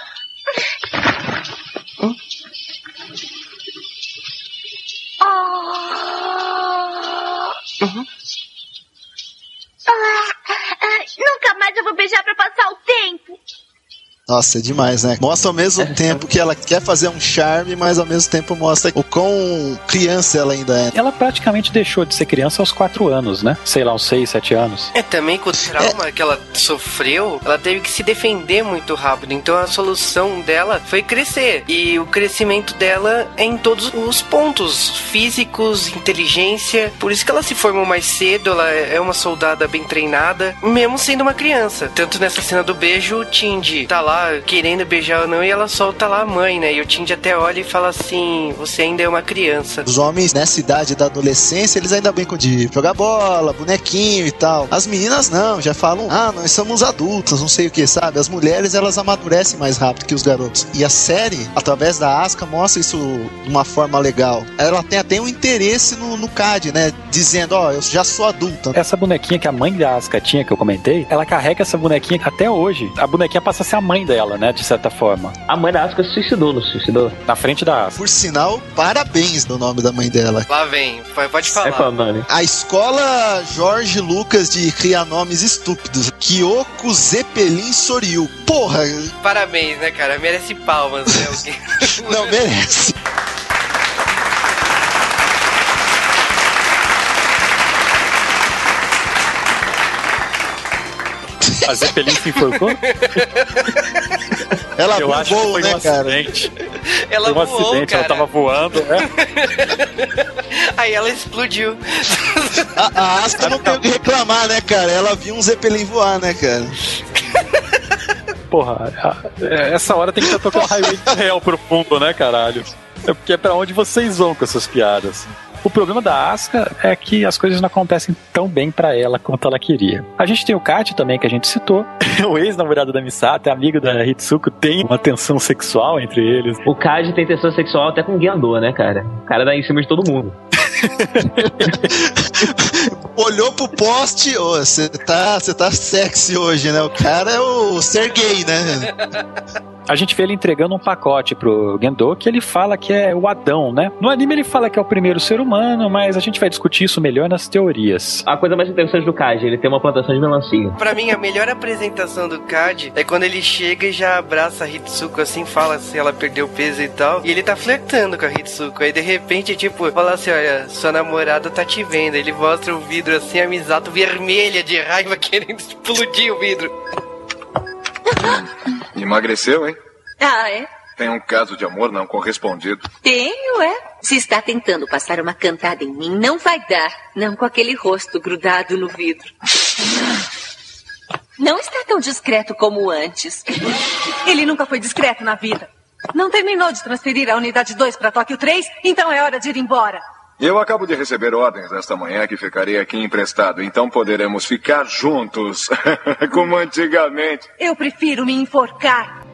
Oh.
Uhum.
Ah, ah, nunca mais eu vou beijar pra passar.
Nossa, é demais, né? Mostra ao mesmo tempo que ela quer fazer um charme, mas ao mesmo tempo mostra o quão criança ela ainda é.
Ela praticamente deixou de ser criança aos 4 anos, né? Sei lá, uns 6, 7 anos.
É, também com o trauma que ela sofreu, ela teve que se defender muito rápido. Então a solução dela foi crescer. E o crescimento dela é em todos os pontos físicos, inteligência. Por isso que ela se formou mais cedo, ela é uma soldada bem treinada, mesmo sendo uma criança. Tanto nessa cena do beijo, o Tindy tá lá querendo beijar ou não, e ela solta lá a mãe, né? E o Tindy até olha e fala assim: Você ainda é uma criança.
Os homens nessa idade da adolescência, eles ainda brincam de jogar bola, bonequinho e tal. As meninas não, já falam, ah, nós somos adultos, não sei o que, sabe? As mulheres, elas amadurecem mais rápido que os garotos. E a série, através da Asuka, mostra isso de uma forma legal. Ela tem até um interesse no, no CAD, né? Dizendo, ó, eu já sou adulta.
Essa bonequinha que a mãe da Asuka tinha, que eu comentei, ela carrega essa bonequinha até hoje. A bonequinha passa a ser a mãe dela, né? De certa forma.
A mãe da Asuka se suicidou, não se suicidou?
Na frente da Asuka.
Por sinal, parabéns no nome da mãe dela.
Lá vem, pode
É
falar.
qual o nome?
A escola Jorge Lucas de criar nomes estúpidos. Kyoko Zeppelin Soryu. Porra,
Parabéns, né, cara? Merece palmas, né?
Não merece.
A Zeppelin se enforcou?
Ela
Eu acho que
voou,
foi
né,
um
cara?
acidente.
Ela
Foi um
voou,
acidente,
cara.
ela tava voando, né?
Aí ela explodiu.
A, a não tem o que reclamar, né, cara? Ela viu um Zeppelin voar, né, cara?
Porra, a- é, essa hora tem que estar tocando Highway real profundo, né, caralho? É porque é pra onde vocês vão com essas piadas. O problema da Asuka é que as coisas não acontecem tão bem pra ela quanto ela queria. A gente tem o Kat também, que a gente citou. o ex-namorado da Misata, amigo da Hitsuko, tem uma tensão sexual entre eles.
O Kaji tem tensão sexual até com o Gendo, né, cara? O cara dá em cima de todo mundo.
Olhou pro poste, você tá, você tá sexy hoje, né? O cara é o Sergei, né?
A gente vê ele entregando um pacote pro Gendo que ele fala que é o Adão, né? No anime ele fala que é o primeiro ser humano, mas a gente vai discutir isso melhor nas teorias.
A coisa mais interessante do Kaji, ele tem uma plantação de melancia.
Pra mim, a melhor apresentação do Cad é quando ele chega e já abraça a Hitsuko assim, fala se ela perdeu peso e tal. E ele tá flertando com a Hitsuko. Aí de repente, tipo, fala assim: olha, sua namorada tá te vendo. Ele mostra o vidro assim, a Misato vermelha de raiva, querendo explodir o vidro.
Emagreceu, hein?
Ah, é?
Tem um caso de amor não correspondido.
Tenho, é? Se está tentando passar uma cantada em mim, não vai dar. Não com aquele rosto grudado no vidro. Não está tão discreto como antes.
Ele nunca foi discreto na vida. Não terminou de transferir a unidade 2 para Tóquio 3, então é hora de ir embora.
Eu acabo de receber ordens esta manhã que ficarei aqui emprestado, então poderemos ficar juntos, como antigamente.
Eu prefiro me enforcar.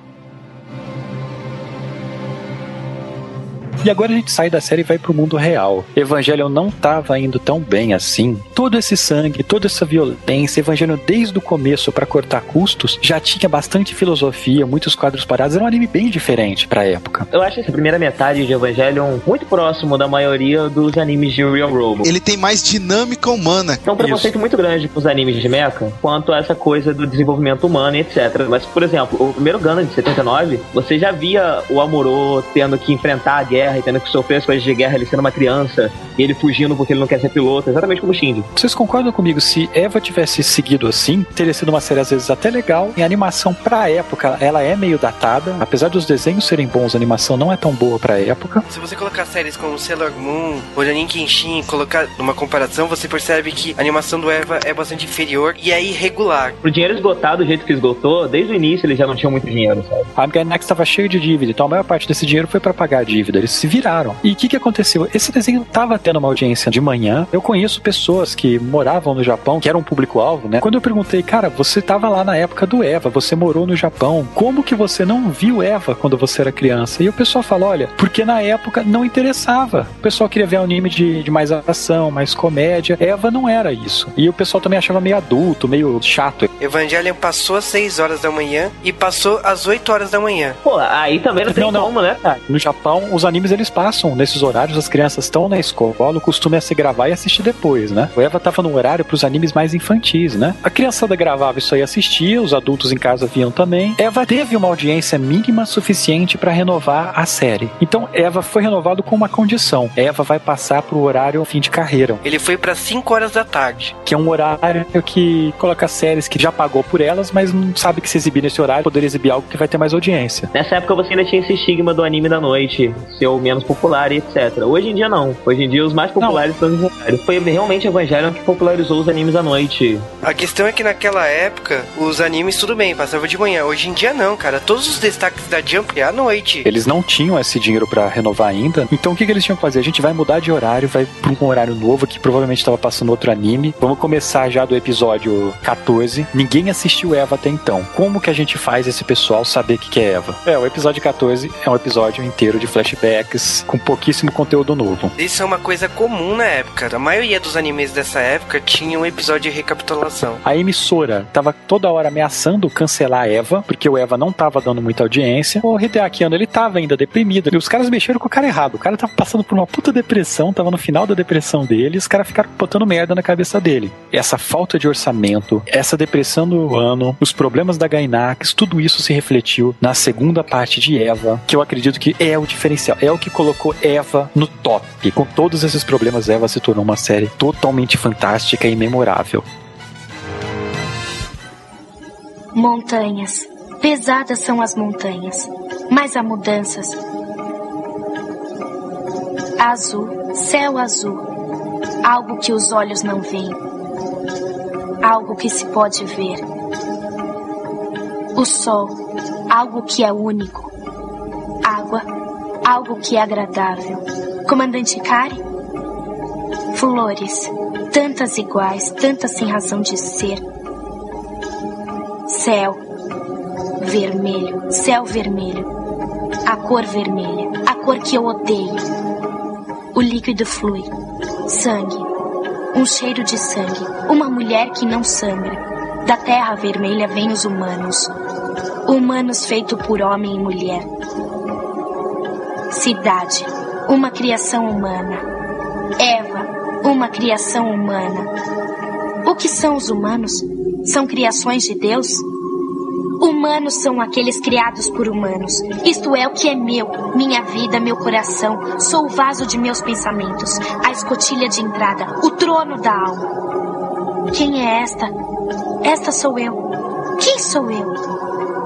E agora a gente sai da série e vai pro mundo real. Evangelion não tava indo tão bem assim. Todo esse sangue, toda essa violência, Evangelion desde o começo para cortar custos, já tinha bastante filosofia, muitos quadros parados, era um anime bem diferente pra época.
Eu acho essa primeira metade de Evangelion muito próximo da maioria dos animes de Real Robo.
Ele tem mais dinâmica humana.
Tem um preconceito muito grande com os animes de mecha quanto a essa coisa do desenvolvimento humano e etc. Mas, por exemplo, o primeiro Gundam de 79, você já via o Amuro tendo que enfrentar a guerra e tendo que sofrer as coisas de guerra, ele sendo uma criança, e ele fugindo porque ele não quer ser piloto, exatamente como o Shinji.
Vocês concordam comigo? Se Eva tivesse seguido assim, teria sido uma série às vezes até legal. Em animação pra época, ela é meio datada. Apesar dos desenhos serem bons, a animação não é tão boa pra época.
Se você colocar séries como Sailor Moon ou Janin Kenshin e colocar numa comparação, você percebe que a animação do Eva é bastante inferior e é irregular.
Pro dinheiro esgotar do jeito que esgotou, desde o início eles já não tinham muito dinheiro, sabe?
A Gainax estava cheio de dívida, então a maior parte desse dinheiro foi pra pagar a dívida. Eles se viraram. E o que, que aconteceu? Esse desenho tava tendo uma audiência de manhã. Eu conheço pessoas que moravam no Japão, que eram um público-alvo, né? Quando eu perguntei, cara, você tava lá na época do Eva, você morou no Japão, como que você não viu Eva quando você era criança? E o pessoal fala, olha, porque na época não interessava. O pessoal queria ver um anime de, de mais ação, mais comédia. Eva não era isso. E o pessoal também achava meio adulto, meio chato.
Evangelion passou às 6 horas da manhã e passou às 8 horas da manhã.
Pô, aí também não tem
Não, não.
como, né, cara?
No Japão, os animes eles passam nesses horários, as crianças estão na escola, o costume é se gravar e assistir depois, né? O Eva tava no horário pros animes mais infantis, né? A criançada gravava isso aí e assistia, os adultos em casa viam também. Eva teve uma audiência mínima suficiente pra renovar a série. Então, Eva foi renovado com uma condição. Eva vai passar pro horário fim de carreira,
Ele foi pra 5 horas da tarde.
que é um horário que coloca séries que já pagou por elas, mas não sabe que se exibir nesse horário, poder exibir algo que vai ter mais audiência.
Nessa época você ainda tinha esse estigma do anime da noite ser o menos popular e etc. Hoje em dia não. Hoje em dia os mais populares são os horários. Foi realmente Evangelion que popularizou os animes à noite.
A questão é que naquela época, os animes tudo bem, passava de manhã. Hoje em dia não, cara. Todos os destaques da Jump é à noite.
Eles não tinham esse dinheiro pra renovar ainda. Então o que, que eles tinham que fazer? A gente vai mudar de horário, vai pra um horário novo que provavelmente estava passando outro anime. Vamos começar já do episódio 14. Ninguém assistiu Eva até então. Como que a gente faz esse pessoal saber o que, que é Eva? É, o episódio 14 é um episódio inteiro de flashback com pouquíssimo conteúdo novo.
Isso é uma coisa comum na época. A maioria dos animes dessa época tinha um episódio de recapitulação.
A emissora tava toda hora ameaçando cancelar a Eva, porque o Eva não tava dando muita audiência. O Hideaki Anno, ele tava ainda deprimido. E os caras mexeram com o cara errado. O cara tava passando por uma puta depressão, tava no final da depressão dele, e os caras ficaram botando merda na cabeça dele. Essa falta de orçamento, essa depressão do ano, os problemas da Gainax, tudo isso se refletiu na segunda parte de Eva, que eu acredito que é o diferencial, é o que colocou Eva no top. Com todos esses problemas, Eva se tornou uma série totalmente fantástica e memorável.
Montanhas. Pesadas são as montanhas, mas há mudanças. Azul, céu azul. Algo que os olhos não veem. Algo que se pode ver. O sol, algo que é único. Algo que é agradável. Comandante Kari? Flores, tantas iguais, tantas sem razão de ser. Céu, vermelho, céu vermelho. A cor vermelha, a cor que eu odeio. O líquido flui. Sangue. Um cheiro de sangue. Uma mulher que não sangra. Da terra vermelha vêm os humanos. Humanos feito por homem e mulher. Cidade. Uma criação humana. Eva. Uma criação humana. O que são os humanos? São criações de Deus? Humanos são aqueles criados por humanos. Isto é o que é meu, minha vida, meu coração. Sou o vaso de meus pensamentos, a escotilha de entrada, o trono da alma. Quem é esta? Esta sou eu. Quem sou eu?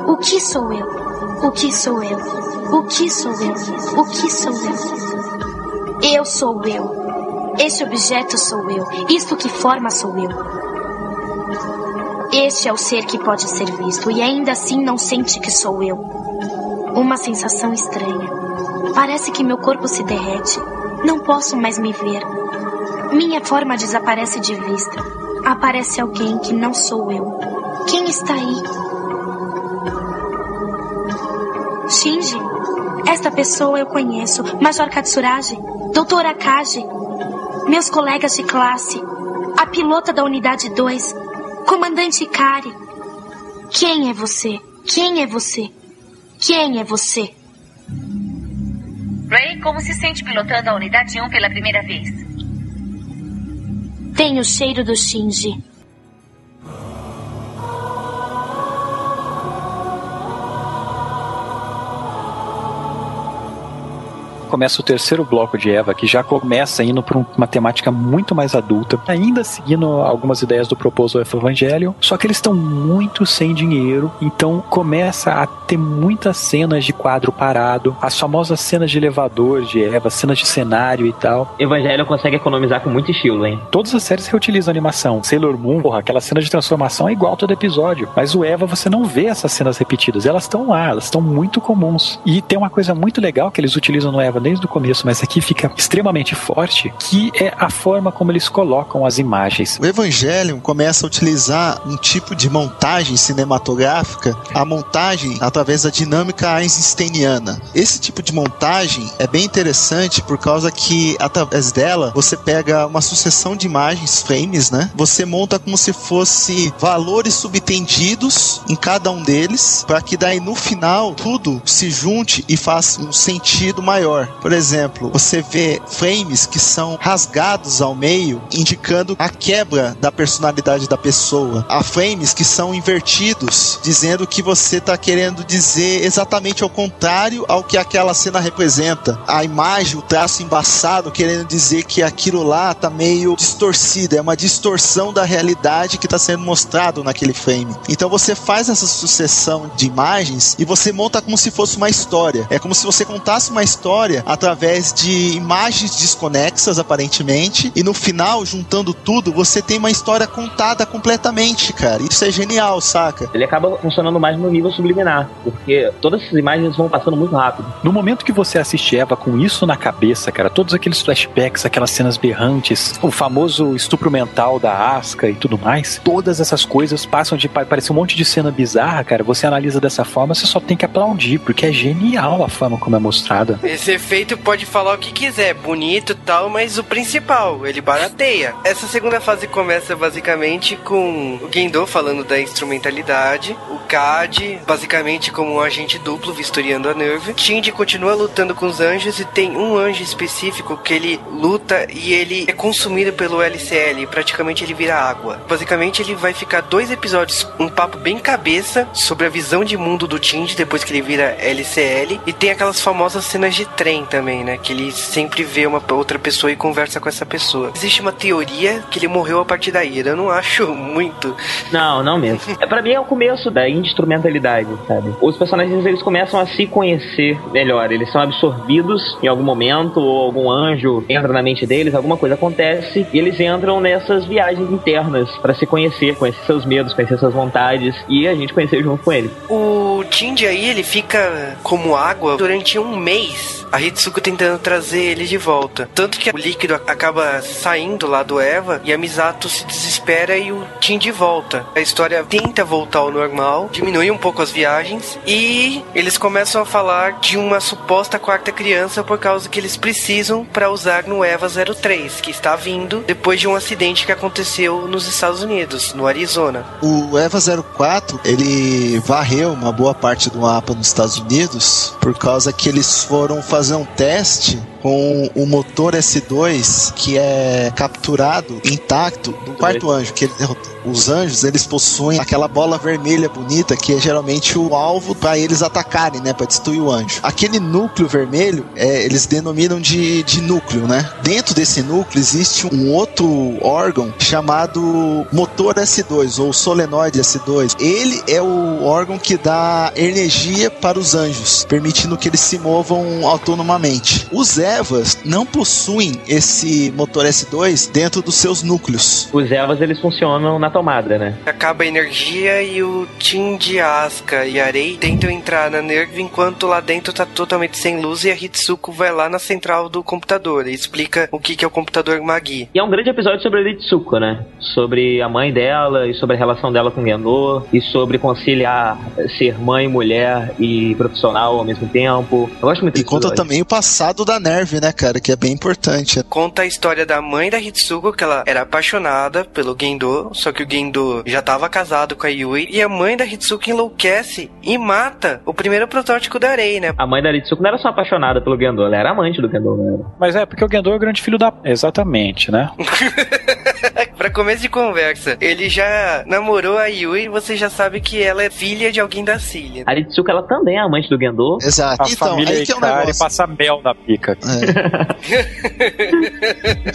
O que sou eu? O que sou eu? O que sou eu? O que sou eu? Eu sou eu. Este objeto sou eu. Isto que forma sou eu. Este é o ser que pode ser visto e ainda assim não sente que sou eu. Uma sensação estranha. Parece que meu corpo se derrete. Não posso mais me ver. Minha forma desaparece de vista. Aparece alguém que não sou eu. Quem está aí? Shinji. Esta pessoa eu conheço. Major Katsuragi. Doutora Kaji. Meus colegas de classe. A pilota da unidade 2. Comandante Kari. Quem é você? Quem é você? Quem é você?
Ray, como se sente pilotando a unidade 1 pela primeira vez?
Tem o cheiro do Shinji.
Começa o terceiro bloco de Eva, que já começa indo para uma temática muito mais adulta, ainda seguindo algumas ideias do Proposal of Evangelion, só que eles estão muito sem dinheiro, então começa a ter muitas cenas de quadro parado, as famosas cenas de elevador de Eva, cenas de cenário e tal.
Evangelho consegue economizar com muito estilo, hein?
Todas as séries reutilizam animação. Sailor Moon, porra, aquela cena de transformação é igual todo episódio, mas o Eva você não vê essas cenas repetidas, elas estão lá, elas estão muito comuns. E tem uma coisa muito legal que eles utilizam no Eva desde o começo, mas aqui fica extremamente forte, que é a forma como eles colocam as imagens.
O Evangelion começa a utilizar um tipo de montagem cinematográfica, a montagem através da dinâmica einsteiniana. Esse tipo de montagem é bem interessante por causa que através dela você pega uma sucessão de imagens, frames, né? Você monta como se fosse valores subtendidos em cada um deles, para que daí no final tudo se junte e faça um sentido maior. Por exemplo, você vê frames que são rasgados ao meio, indicando a quebra da personalidade da pessoa. Há frames que são invertidos, dizendo que você está querendo dizer exatamente ao contrário ao que aquela cena representa. A imagem, o traço embaçado, querendo dizer que aquilo lá está meio distorcido, é uma distorção da realidade que está sendo mostrado naquele frame. Então você faz essa sucessão de imagens e você monta como se fosse uma história. É como se você contasse uma história através de imagens desconexas, aparentemente, e no final, juntando tudo, você tem uma história contada completamente, cara. Isso é genial, saca?
Ele acaba funcionando mais no nível subliminar, porque todas essas imagens vão passando muito rápido.
No momento que você assiste Eva com isso na cabeça, cara, todos aqueles flashbacks, aquelas cenas berrantes, o famoso estupro mental da Asca e tudo mais, todas essas coisas passam de parecer um monte de cena bizarra, cara. Você analisa dessa forma, você só tem que aplaudir, porque é genial a forma como é mostrada.
Esse efeito pode falar o que quiser, bonito tal, mas o principal, ele barateia. Essa segunda fase começa basicamente com o Gendo falando da instrumentalidade, o Cad basicamente como um agente duplo vistoriando a Nerve. Shinji continua lutando com os anjos e tem um anjo específico que ele luta e ele é consumido pelo LCL, praticamente ele vira água. Basicamente ele vai ficar dois episódios, um papo bem cabeça sobre a visão de mundo do Shinji depois que ele vira LCL e tem aquelas famosas cenas de trem também, né, que ele sempre vê uma outra pessoa e conversa com essa pessoa. Existe uma teoria que ele morreu a partir daí, eu não acho muito.
Não, não mesmo. É, pra mim é o começo da instrumentalidade, sabe? Os personagens eles começam a se conhecer melhor, eles são absorvidos em algum momento, ou algum anjo entra na mente deles, alguma coisa acontece, e eles entram nessas viagens internas para se conhecer, conhecer seus medos, conhecer suas vontades, e a gente conhecer junto com ele.
O Shinji aí, ele fica como água durante um mês. A Hitsuko tentando trazer ele de volta. Tanto que o líquido acaba saindo lá do Eva e a Misato se desespera e o Shinji volta. A história tenta voltar ao normal, diminui um pouco as viagens e eles começam a falar de uma suposta quarta criança por causa que eles precisam para usar no Eva 03, que está vindo depois de um acidente que aconteceu nos Estados Unidos, no Arizona.
O Eva 04, ele varreu uma boa parte do mapa nos Estados Unidos por causa que eles foram fazer um teste com o motor S2 que é capturado intacto do quarto anjo, que ele derrotou. Os anjos, eles possuem aquela bola vermelha bonita que é geralmente o alvo para eles atacarem, né, para destruir o anjo. Aquele núcleo vermelho, é, eles denominam de, de núcleo, né? Dentro desse núcleo existe um outro órgão chamado motor S2 ou solenoide S2. Ele é o órgão que dá energia para os anjos, permitindo que eles se movam autonomamente. Os Evas não possuem esse motor S2 dentro dos seus núcleos.
Os Evas eles funcionam na tomada, né?
Acaba a energia e o Tim de Asuka e Arei tentam entrar na Nerve enquanto lá dentro tá totalmente sem luz e a Hitsuko vai lá na central do computador e explica o que, que é o computador Magi.
E é um grande episódio sobre a Hitsuko, né? Sobre a mãe dela e sobre a relação dela com o Gendo e sobre conciliar ser mãe, mulher e profissional ao mesmo tempo. Eu gosto muito
E conta
episódio.
também o passado da Nerve, né, cara, que é bem importante.
Conta a história da mãe da Hitsuko, que ela era apaixonada pelo Gendo, só que o Gendo já estava casado com a Yui, e a mãe da Hitsuko enlouquece e mata o primeiro protótipo da Arei, né?
A mãe da Ritsuko não era só apaixonada pelo Gendo, ela era amante do Gendo, né?
Mas é, porque o Gendo é o grande filho da. Exatamente, né?
pra começo de conversa, ele já namorou a Yui e você já sabe que ela é filha de alguém da Cilia.
A Ritsuko, ela também é amante do Gendo.
Exato.
A
então,
família
aí que é um
Ikari
negócio.
passa mel na pica.
É.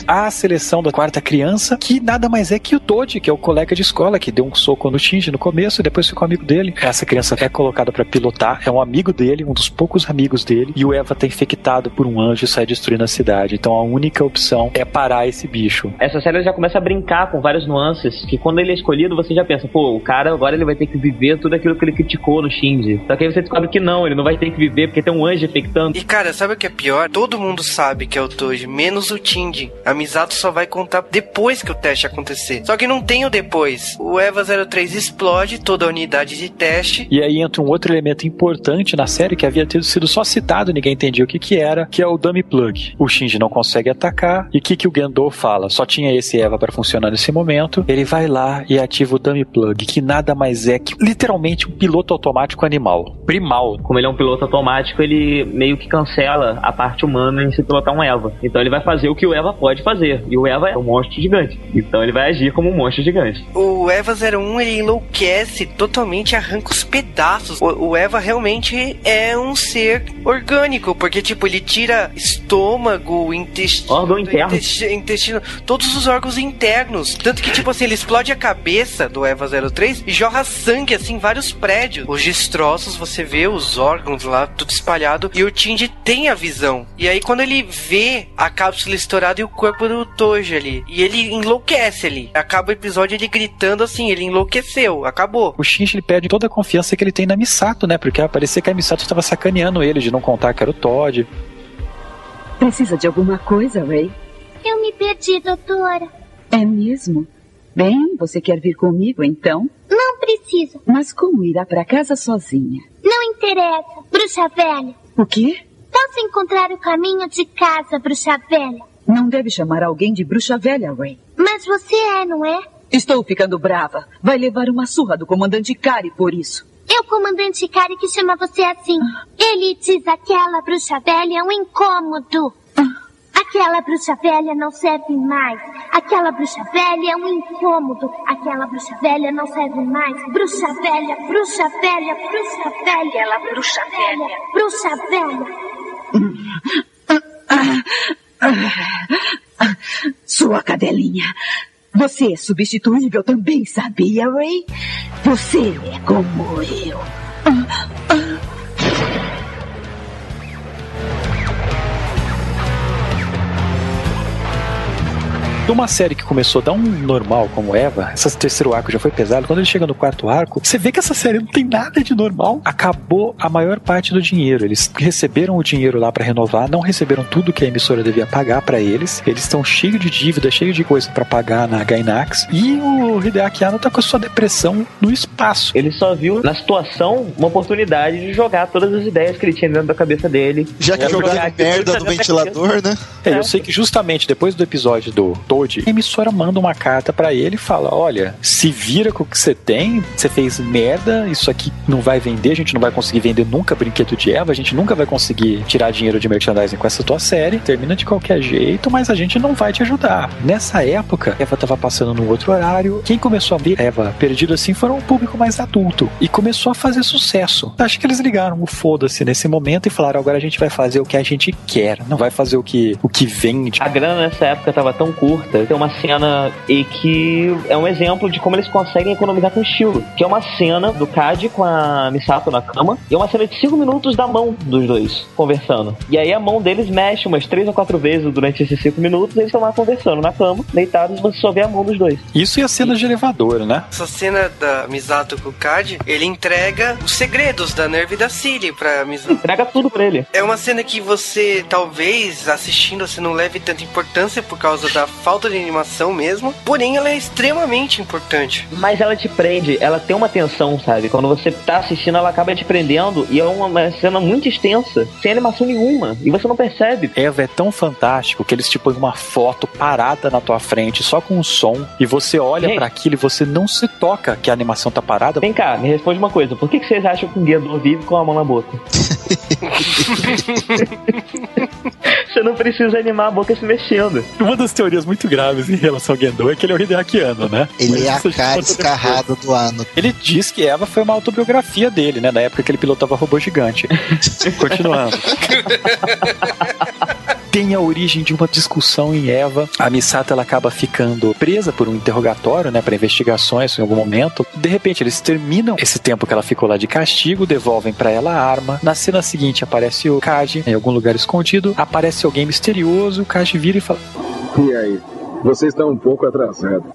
a seleção da quarta criança, que nada mais é que o Toad, que é o colega de escola, que deu um soco no Shinji no começo e depois ficou amigo dele. Essa criança é colocada pra pilotar, é um amigo dele, um dos poucos amigos dele, e o Eva tá infectado por um anjo e sai destruindo a cidade. Então a única opção é parar esse bicho.
Essa série já começa a brincar com várias nuances, que quando ele é escolhido, você já pensa, pô, o cara agora ele vai ter que viver tudo aquilo que ele criticou no Shinji. Só que aí você descobre que não, ele não vai ter que viver porque tem um anjo infectando.
E cara, sabe o que é pior? Todo mundo sabe que é o Toji, menos o Tindy. A Misato só vai contar depois que o teste acontecer. Só que não tem o depois. O Eva 03 explode toda a unidade de teste.
E aí entra um outro elemento importante na série que havia tido sido só citado, ninguém entendia o que que era, que é o dummy plug. O Shinji não consegue atacar e o que que o Gendo fala? Só tinha esse Eva para funcionar nesse momento. Ele vai lá e ativa o dummy plug, que nada mais é que literalmente um piloto automático animal, primal.
Como ele é um piloto automático, ele meio que cancela a parte humana em se pilotar um Eva. Então ele vai fazer o que o Eva pode fazer. E o Eva é um monstro gigante. Então ele vai agir como um monstro gigante.
O Eva 01 ele enlouquece totalmente, arranca os pedaços. O, o Eva realmente é um ser orgânico, porque tipo, ele tira estômago, intestino,
Órgão interno.
intesti- intestino, todos os órgãos internos. Tanto que tipo assim, ele explode a cabeça do Eva 03 e jorra sangue assim em vários prédios. Os destroços, você vê os órgãos lá tudo espalhado e o Tindy tem a visão. E aí quando ele vê a cápsula estourada e o corpo do Toji ali, e ele enlouquece ali. Acaba o episódio ele gritando assim, ele enlouqueceu, acabou.
O Shinji ele perde toda a confiança que ele tem na Misato, né? Porque parecia que a Misato estava sacaneando ele de não contar que era o Todd.
Precisa de alguma coisa, Ray?
Eu me perdi, doutora.
É mesmo? Bem, você quer vir comigo então?
Não precisa.
Mas como irá para casa sozinha?
Não interessa. Bruxa velha.
O quê?
Posso encontrar o caminho de casa, bruxa velha?
Não deve chamar alguém de bruxa velha, Ray.
Mas você é, não é?
Estou ficando brava. Vai levar uma surra do comandante Kari por isso.
É o comandante Kari que chama você assim. Ele diz aquela bruxa velha é um incômodo. Aquela bruxa velha não serve mais. Aquela bruxa velha é um incômodo. Aquela bruxa velha não serve mais. Bruxa velha, bruxa velha, bruxa velha. Aquela bruxa velha, bruxa velha.
Sua cadelinha. Você é substituível também, sabia, Ray? Você é como eu.
De uma série que começou a dar um normal como Eva, esse terceiro arco já foi pesado. Quando ele chega no quarto arco, você vê que essa série não tem nada de normal. Acabou a maior parte do dinheiro. Eles receberam o dinheiro lá para renovar, não receberam tudo que a emissora devia pagar para eles. Eles estão cheios de dívida, cheios de coisa para pagar na Gainax. E o Hideaki Anno tá com a sua depressão no espaço.
Ele só viu na situação uma oportunidade de jogar todas as ideias que ele tinha dentro da cabeça dele.
Já que jogaram
jogar aqui,
merda no
da
ventilador, né?
É, eu sei que justamente depois do episódio do Toad, a emissora manda uma carta pra ele e fala: Olha, se vira com o que você tem, você fez merda, isso aqui não vai vender, a gente não vai conseguir vender nunca brinquedo de Eva, a gente nunca vai conseguir tirar dinheiro de merchandising com essa tua série, termina de qualquer jeito, mas a gente não vai te ajudar. Nessa época, Eva tava passando no outro horário, quem começou a ver Eva perdido assim foram o público mais adulto e começou a fazer sucesso. Acho que eles ligaram o foda-se nesse momento e falaram: agora a gente vai fazer o que a gente quer, não vai fazer o que, o que vende.
A grana nessa época tava tão curta, tem uma cena e que é um exemplo de como eles conseguem economizar com estilo. Que é uma cena do Cad com a Misato na cama, e é uma cena de 5 minutos da mão dos dois, conversando. E aí a mão deles mexe umas 3 ou 4 vezes durante esses 5 minutos, e eles estão lá conversando na cama, deitados, você só vê a mão dos dois.
Isso e a cena de elevador, né?
Essa cena da Misato com o Cad, ele entrega os segredos da Nerve e da Cilly pra Misato.
Entrega tudo pra ele.
É uma cena que você, talvez, assistindo, você não leve tanta importância por causa da falta de animação mesmo. Porém, ela é extremamente importante.
Mas ela te prende, ela tem uma tensão, sabe? Quando você tá assistindo, ela acaba te prendendo e é uma- cena muito extensa, sem animação nenhuma, e você não percebe.
Eva é tão fantástico que eles te põem uma foto parada na tua frente, só com um som, e você olha pra aquilo e você não se toca que a animação tá parada.
Vem cá, me responde uma coisa. Por que, que vocês acham que um guiador vive com a mão na boca? Você não precisa animar a boca se mexendo.
Uma das teorias muito graves em relação ao Gendo é que ele é o Hideakiano, né?
Ele
Mas
é a cara escarrada do ano.
Ele diz que Eva foi uma autobiografia dele, né? Na época que ele pilotava robô gigante. Continuando. Tem a origem de uma discussão em Eva. A Misato ela acaba ficando presa por um interrogatório, né, para investigações em algum momento. De repente eles terminam esse tempo que ela ficou lá de castigo, devolvem pra ela a arma. Na cena seguinte aparece o Kaji em algum lugar escondido. Aparece alguém misterioso. O Kaji vira e fala:
E aí? Você está um pouco atrasado.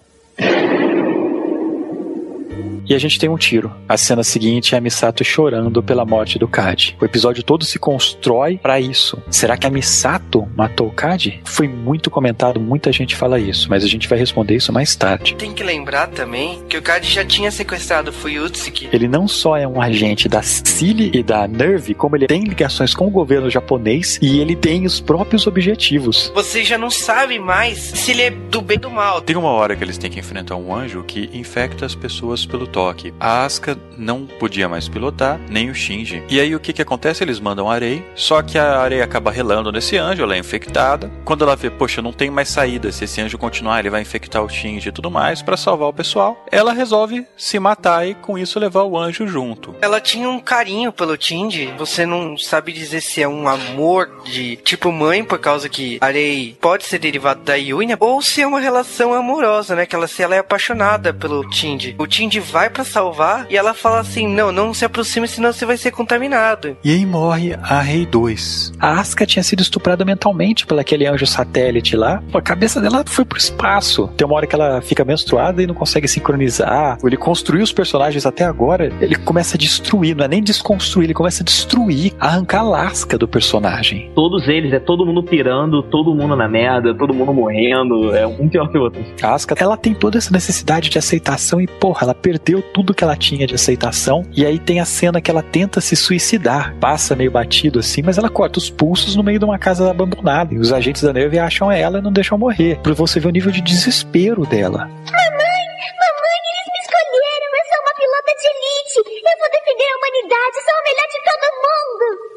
E a gente tem um tiro. A cena seguinte é a Misato chorando pela morte do Kaji. O episódio todo se constrói pra isso. Será que a Misato matou o Kaji? Foi muito comentado, muita gente fala isso, mas a gente vai responder isso mais tarde.
Tem que lembrar também que o Cad já tinha sequestrado o Fuyutsuki.
Ele não só é um agente da Cili e da Nerve, como ele tem ligações com o governo japonês e ele tem os próprios objetivos.
Você já não sabe mais se ele é do bem ou do mal.
Tem uma hora que eles têm que enfrentar um anjo que infecta as pessoas pelo toque. A Asuka não podia mais pilotar, nem o Shinji. E aí o que que acontece? Eles mandam a Arei, só que a Arei acaba relando nesse anjo, ela é infectada. Quando ela vê, poxa, não tem mais saída, se esse anjo continuar, ele vai infectar o Shinji e tudo mais, pra salvar o pessoal, ela resolve se matar e com isso levar o anjo junto.
Ela tinha um carinho pelo Tindy. Você não sabe dizer se é um amor de tipo mãe, por causa que Arei pode ser derivado da Yuina, ou se é uma relação amorosa, né? Que ela, se ela é apaixonada pelo Tindy. O Tindy vai pra salvar e ela fala assim: Não, não se aproxime, senão você vai ser contaminado.
E aí morre a Rei 2. A Asuka tinha sido estuprada mentalmente pelo aquele anjo satélite lá. Pô, A cabeça dela foi pro espaço. Tem uma hora que ela fica menstruada e não consegue sincronizar. Ele construiu os personagens até agora. Ele começa a destruir, não é nem desconstruir, ele começa a destruir, arrancar a lasca do personagem.
Todos eles, é todo mundo pirando, todo mundo na merda, todo mundo morrendo, é um pior que o outro.
A Asuka, ela tem toda essa necessidade de aceitação e, porra, ela perdeu perdeu tudo que ela tinha de aceitação. E aí tem a cena que ela tenta se suicidar. Passa meio batido assim, mas ela corta os pulsos no meio de uma casa abandonada. E os agentes da neve acham ela e não deixam morrer. Pra você ver o nível de desespero dela.
Mamãe, mamãe, eles me escolheram. Eu sou uma pilota de elite. Eu vou defender a humanidade. Sou a melhor de todo mundo.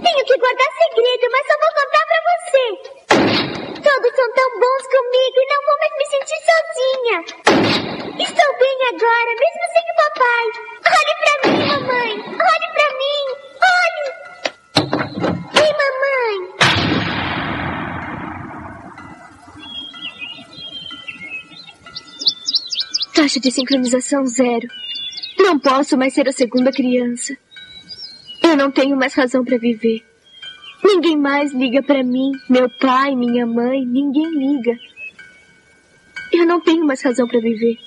Tenho que guardar segredo, mas só vou contar pra você. Todos são tão bons comigo e não vou mais me sentir sozinha. Estou bem agora, mesmo sem o papai. Olhe pra mim, mamãe. Olhe pra mim. Olhe. Ei, mamãe. Taxa de sincronização zero. Não posso mais ser a segunda criança. Não tenho mais razão para viver. Ninguém mais liga para mim. Meu pai, minha mãe, ninguém liga. Eu não tenho mais razão para viver.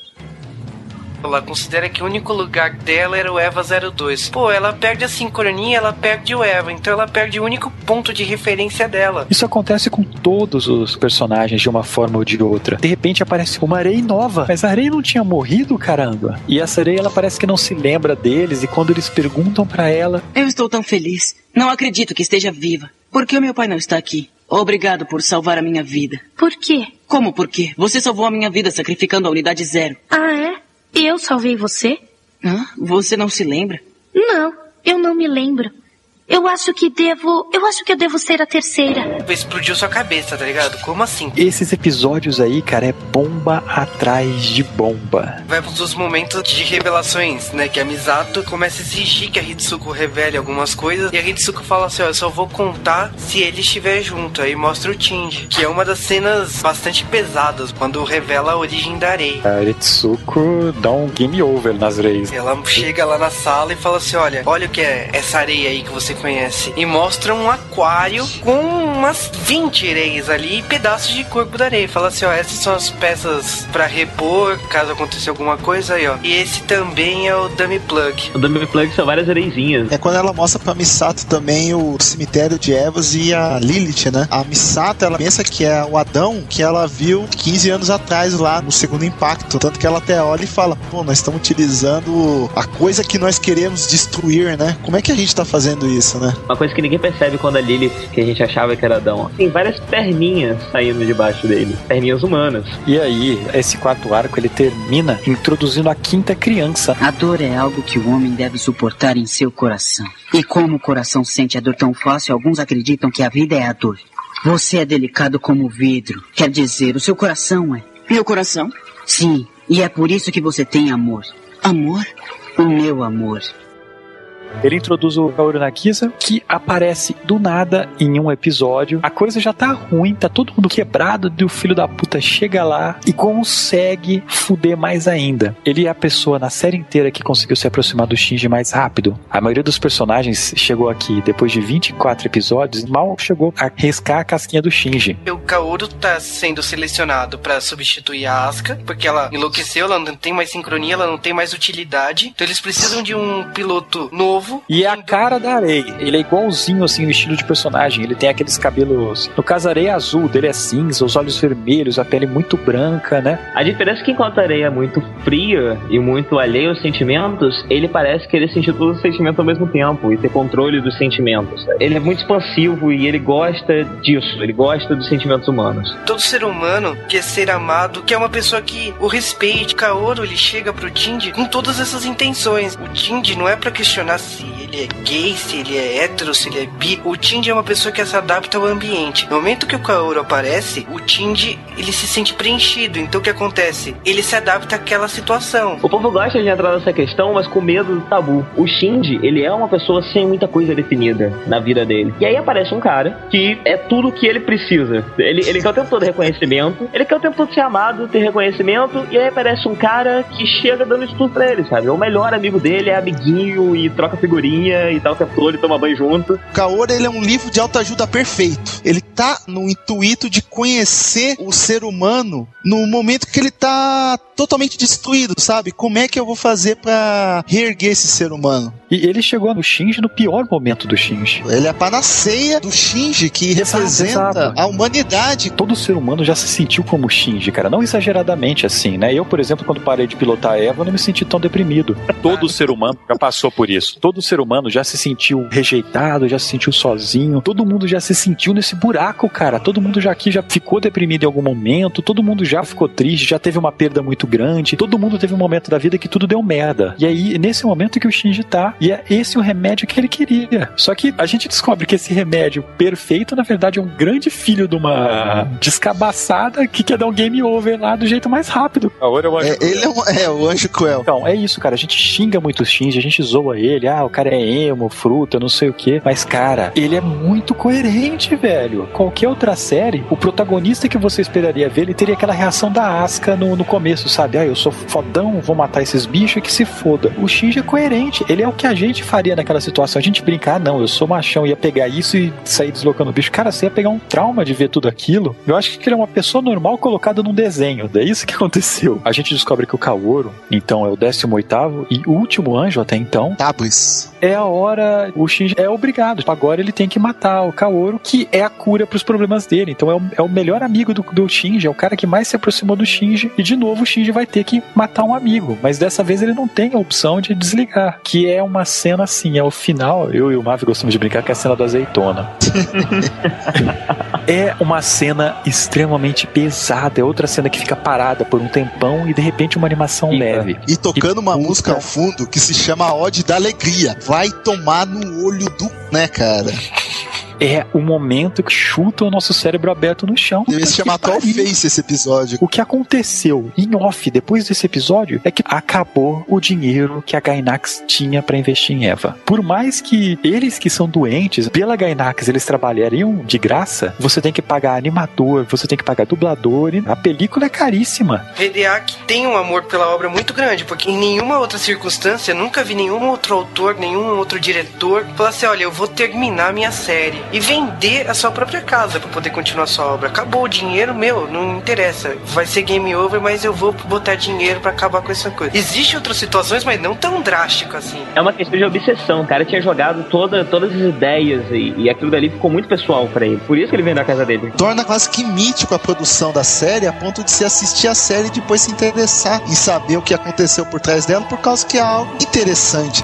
Ela considera que o único lugar dela era o Eva 02. Pô, ela perde a sincronia, ela perde o Eva, então ela perde o único ponto de referência dela.
Isso acontece com todos os personagens de uma forma ou de outra. De repente aparece uma areia nova, mas a areia não tinha morrido, caramba. E essa areia ela parece que não se lembra deles e quando eles perguntam para ela,
Eu estou tão feliz. Não acredito que esteja viva. Por que o meu pai não está aqui? Obrigado por salvar a minha vida.
Por quê?
Como por quê? Você salvou a minha vida sacrificando a unidade zero.
Ah, é? Eu salvei você?
Hã? Você não se lembra?
Não, eu não me lembro. Eu acho que devo. Eu acho que eu devo ser a terceira.
Explodiu sua cabeça, tá ligado? Como assim?
esses episódios aí, cara, é bomba atrás de bomba.
Vai pros momentos de revelações, né? Que a Misato começa a exigir que a Hitsuko revele algumas coisas. E a Hitsuko fala assim: ó, eu só vou contar se ele estiver junto. Aí mostra o Tindy, que é uma das cenas bastante pesadas quando revela a origem da areia.
A Ritsuko dá um game over nas reis.
Ela chega lá na sala e fala assim: Olha, olha o que é essa areia aí que você conhece. E mostra um aquário com umas 20 areias ali e pedaços de corpo da areia. Fala assim: Ó, essas são as peças pra repor caso aconteça alguma coisa aí, ó. E esse também é o Dummy Plug.
O Dummy Plug são várias areizinhas.
É quando ela mostra pra Misato também o cemitério de Evas e a Lilith, né? A Misato, ela pensa que é o Adão que ela viu 15 anos atrás lá no segundo impacto. Tanto que ela até olha e fala: pô, nós estamos utilizando a coisa que nós queremos destruir, né? Como é que a gente tá fazendo isso, né?
Uma coisa que ninguém percebe quando a Lilith, que a gente achava que era Adão, tem várias perninhas saindo debaixo dele. Perninhas humanas.
E aí, esse quarto arco ele termina introduzindo a quinta criança.
A dor é algo que o homem deve suportar em seu coração. E como o coração sente a dor tão fácil, alguns acreditam que a vida é a dor. Você é delicado como vidro. Quer dizer, o seu coração é.
Meu coração?
Sim, e é por isso que você tem amor.
Amor?
O meu amor.
Ele introduz o Kaoru Nakisa, que aparece do nada em um episódio. A coisa já tá ruim, tá todo mundo quebrado, e o filho da puta chega lá e consegue fuder mais ainda. Ele é a pessoa na série inteira que conseguiu se aproximar do Shinji mais rápido. A maioria dos personagens chegou aqui depois de 24 episódios, mal chegou a riscar a casquinha do Shinji.
O Kaoru tá sendo selecionado pra substituir a Asuka, porque ela enlouqueceu, ela não tem mais sincronia, ela não tem mais utilidade. Então eles precisam de um piloto novo.
E é a cara da areia. Ele é igualzinho, assim, no estilo de personagem. Ele tem aqueles cabelos. No caso, a areia é azul, dele é cinza, os olhos vermelhos, a pele muito branca, né?
A diferença é que enquanto a areia é muito fria e muito alheia aos sentimentos, ele parece querer sentir todos os sentimentos ao mesmo tempo e ter controle dos sentimentos. Ele é muito expansivo e ele gosta disso, ele gosta dos sentimentos humanos.
Todo ser humano quer ser amado, quer uma pessoa que o respeite. Kaoru, ele chega pro Tindy com todas essas intenções. O Tindy não é pra questionar se ele é gay, se ele é hétero, se ele é bi. O Tindy é uma pessoa que se adapta ao ambiente. No momento que o Kaoru aparece, o Tindy, ele se sente preenchido. Então o que acontece? Ele se adapta àquela situação.
O povo gosta de entrar nessa questão, mas com medo do tabu. O Shinji, ele é uma pessoa sem muita coisa definida na vida dele. E aí aparece um cara que é tudo o que ele precisa. Ele, ele quer o tempo todo reconhecimento, ele quer o tempo todo ser amado, ter reconhecimento, e aí aparece um cara que chega dando isso tudo pra ele, sabe? O melhor amigo dele é amiguinho e troca figurinha e tal, o tempo todo, e toma banho junto.
Kaoru, ele é um livro de autoajuda perfeito. Ele tá no intuito de conhecer o ser humano no momento que ele tá totalmente destruído, sabe? Como é que eu vou fazer pra reerguer esse ser humano?
E ele chegou no Shinji no pior momento do Shinji.
Ele é a panaceia do Shinji, que representa
exato.
a humanidade.
Todo ser humano já se sentiu como Shinji, cara. Não exageradamente assim, né? Eu, por exemplo, quando parei de pilotar a Eva, não me senti tão deprimido. Todo ser humano já passou por isso. Todo ser humano já se sentiu rejeitado, já se sentiu sozinho. Todo mundo já se sentiu nesse buraco, cara. Todo mundo já aqui já ficou deprimido em algum momento. Todo mundo já ficou triste, já teve uma perda muito grande. Todo mundo teve um momento da vida que tudo deu merda. E aí, nesse momento que o Shinji tá, e é esse o remédio que ele queria. Só que a gente descobre que esse remédio perfeito, na verdade, é um grande filho de uma descabaçada que quer dar um game over lá do jeito mais rápido. Agora eu
É, ele é, um- é o anjo cruel.
então, é isso, cara. A gente xinga muito o Shinji, a gente zoa ele. Ah, o cara é emo, fruta, não sei o quê. Mas, cara, ele é muito coerente, velho. Qualquer outra série, o protagonista que você esperaria ver, ele teria aquela reação da Asuka no, no começo, sabe? Ah, eu sou fodão, vou matar esses bichos que se foda. O Shinji é coerente. Ele é o que a gente faria naquela situação. A gente brincar, ah, não, eu sou machão, ia pegar isso e sair deslocando o bicho. Cara, você ia pegar um trauma de ver tudo aquilo. Eu acho que ele é uma pessoa normal colocada num desenho. É isso que aconteceu. A gente descobre que o Kaoru, então, é o 18 e último anjo até então. É a hora. O Shinji é obrigado. Agora ele tem que matar o Kaoru, que é a cura pros problemas dele. Então é o, é o melhor amigo do, do Shinji, é o cara que mais se aproximou do Shinji. E de novo o Shinji vai ter que matar um amigo. Mas dessa vez ele não tem a opção de desligar. Que é uma cena assim, é o final. Eu e o Mavi gostamos de brincar que é a cena da azeitona. é uma cena extremamente pesada. É outra cena que fica parada por um tempão e de repente uma animação leve.
E tocando uma música ao fundo que se chama Ode da Alegria. Vai tomar no olho do. né, cara?
É o momento que chuta o nosso cérebro aberto no chão.
Deve se chamar
Que
Atual
pariu.
Face esse episódio.
O que aconteceu em off depois desse episódio é que acabou o dinheiro que a Gainax tinha pra investir em Eva. Por mais que eles que são doentes, pela Gainax eles trabalhariam de graça, você tem que pagar animador, você tem que pagar dublador, e a película é caríssima.
Hideaki tem um amor pela obra muito grande, porque em nenhuma outra circunstância, nunca vi nenhum outro autor, nenhum outro diretor falar assim: olha, eu vou terminar a minha série e vender a sua própria casa pra poder continuar a sua obra. Acabou o dinheiro, meu, não interessa. Vai ser game over, mas eu vou botar dinheiro pra acabar com essa coisa. Existem outras situações, mas não tão drástico assim.
É uma questão de obsessão. O cara tinha jogado toda, todas as ideias e, e aquilo dali ficou muito pessoal pra ele. Por isso que ele vendeu a casa dele.
Torna quase que mítico a produção da série, a ponto de se assistir a série e depois se interessar em saber o que aconteceu por trás dela, por causa que é algo interessante.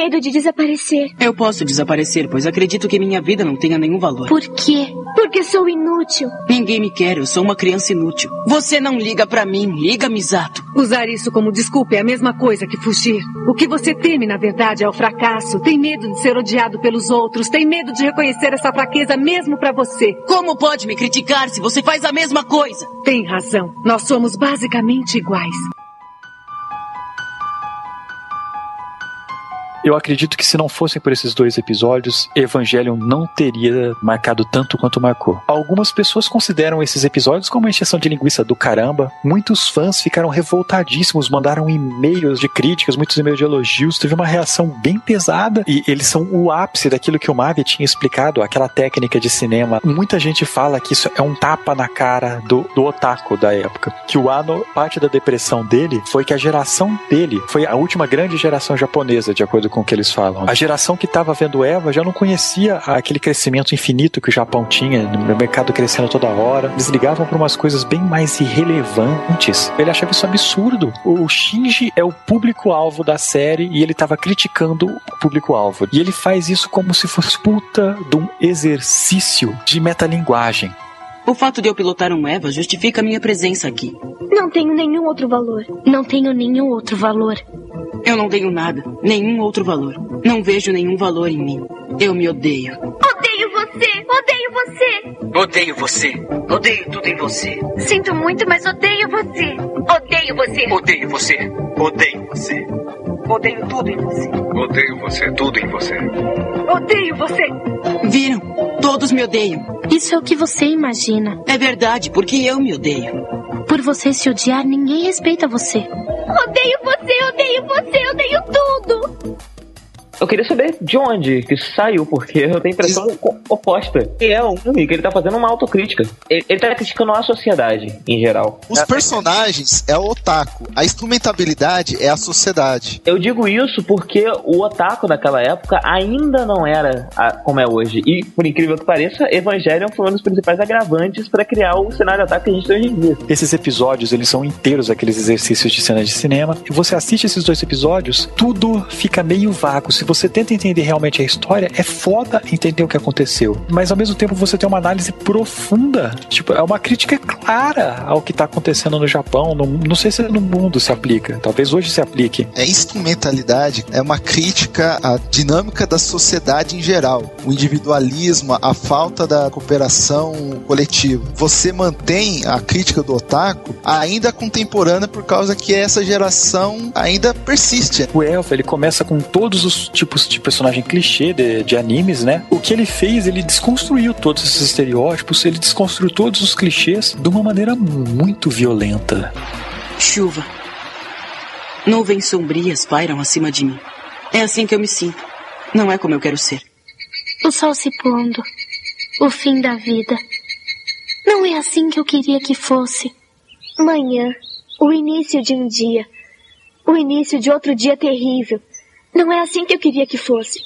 Medo de desaparecer.
Eu posso desaparecer, pois acredito que minha vida não tenha nenhum valor.
Por quê? Porque sou inútil.
Ninguém me quer, eu sou uma criança inútil. Você não liga pra mim, liga, Misato.
Usar isso como desculpa é a mesma coisa que fugir. O que você teme, na verdade, é o fracasso. Tem medo de ser odiado pelos outros. Tem medo de reconhecer essa fraqueza mesmo pra você.
Como pode me criticar se você faz a mesma coisa?
Tem razão. Nós somos basicamente iguais.
Eu acredito que se não fossem por esses dois episódios, Evangelion não teria marcado tanto quanto marcou. Algumas pessoas consideram esses episódios como uma encheção de linguiça do caramba. Muitos fãs ficaram revoltadíssimos, mandaram e-mails de críticas, muitos e-mails de elogios. Teve uma reação bem pesada e eles são o ápice daquilo que o Mavi tinha explicado, aquela técnica de cinema. Muita gente fala que isso é um tapa na cara do, do otaku da época. Que o Ano, parte da depressão dele foi que a geração dele foi a última grande geração japonesa, de acordo com o que eles falam. A geração que estava vendo Eva já não conhecia aquele crescimento infinito que o Japão tinha, no mercado crescendo toda hora. Eles ligavam para umas coisas bem mais irrelevantes. Ele achava isso absurdo. O Shinji é o público-alvo da série e ele estava criticando o público-alvo. E ele faz isso como se fosse puta de um exercício de metalinguagem.
O fato de eu pilotar um Eva justifica minha presença aqui.
Não tenho nenhum outro valor. Não tenho nenhum outro valor.
Eu não tenho nada, nenhum outro valor. Não vejo nenhum valor em mim. Eu me odeio.
Odeio você! Odeio você!
Odeio você. Odeio tudo em você.
Sinto muito, mas odeio você. Odeio você.
Odeio você. Odeio você.
Odeio tudo em você.
Odeio você, tudo em você.
Odeio você!
Viram? Todos me odeiam.
Isso é o que você imagina.
É verdade, porque eu me odeio.
Por você se odiar, ninguém respeita você. Odeio você, odeio você, odeio tudo!
Eu queria saber de onde que isso saiu, porque eu tenho a impressão oposta. E é um filme que ele tá fazendo uma autocrítica. Ele, ele tá criticando a sociedade, em geral.
Os personagens é o otaku, a instrumentabilidade é a sociedade.
Eu digo isso porque o otaku naquela época ainda não era a- como é hoje. E, por incrível que pareça, Evangelion foi um dos principais agravantes para criar o cenário otaku que a gente tem hoje em dia.
Esses episódios, eles são inteiros aqueles exercícios de cena de cinema. E você assiste esses dois episódios, tudo fica meio vago. Se você tenta entender realmente a história, é foda entender o que aconteceu. Mas ao mesmo tempo você tem uma análise profunda. Tipo, é uma crítica clara ao que tá acontecendo no Japão. No- não sei se no mundo se aplica. Talvez hoje se aplique.
É instrumentalidade, é uma crítica à dinâmica da sociedade em geral, o individualismo, a falta da cooperação coletiva. Você mantém a crítica do otaku ainda contemporânea por causa que essa geração ainda persiste.
O Elfo, ele começa com todos os tipos de personagem clichê de, de animes, né? O que ele fez, ele desconstruiu todos esses estereótipos, ele desconstruiu todos os clichês de uma maneira muito violenta.
Chuva. Nuvens sombrias pairam acima de mim. É assim que eu me sinto. Não é como eu quero ser.
O sol se pondo. O fim da vida. Não é assim que eu queria que fosse. Manhã. O início de um dia. O início de outro dia terrível. Não é assim que eu queria que fosse.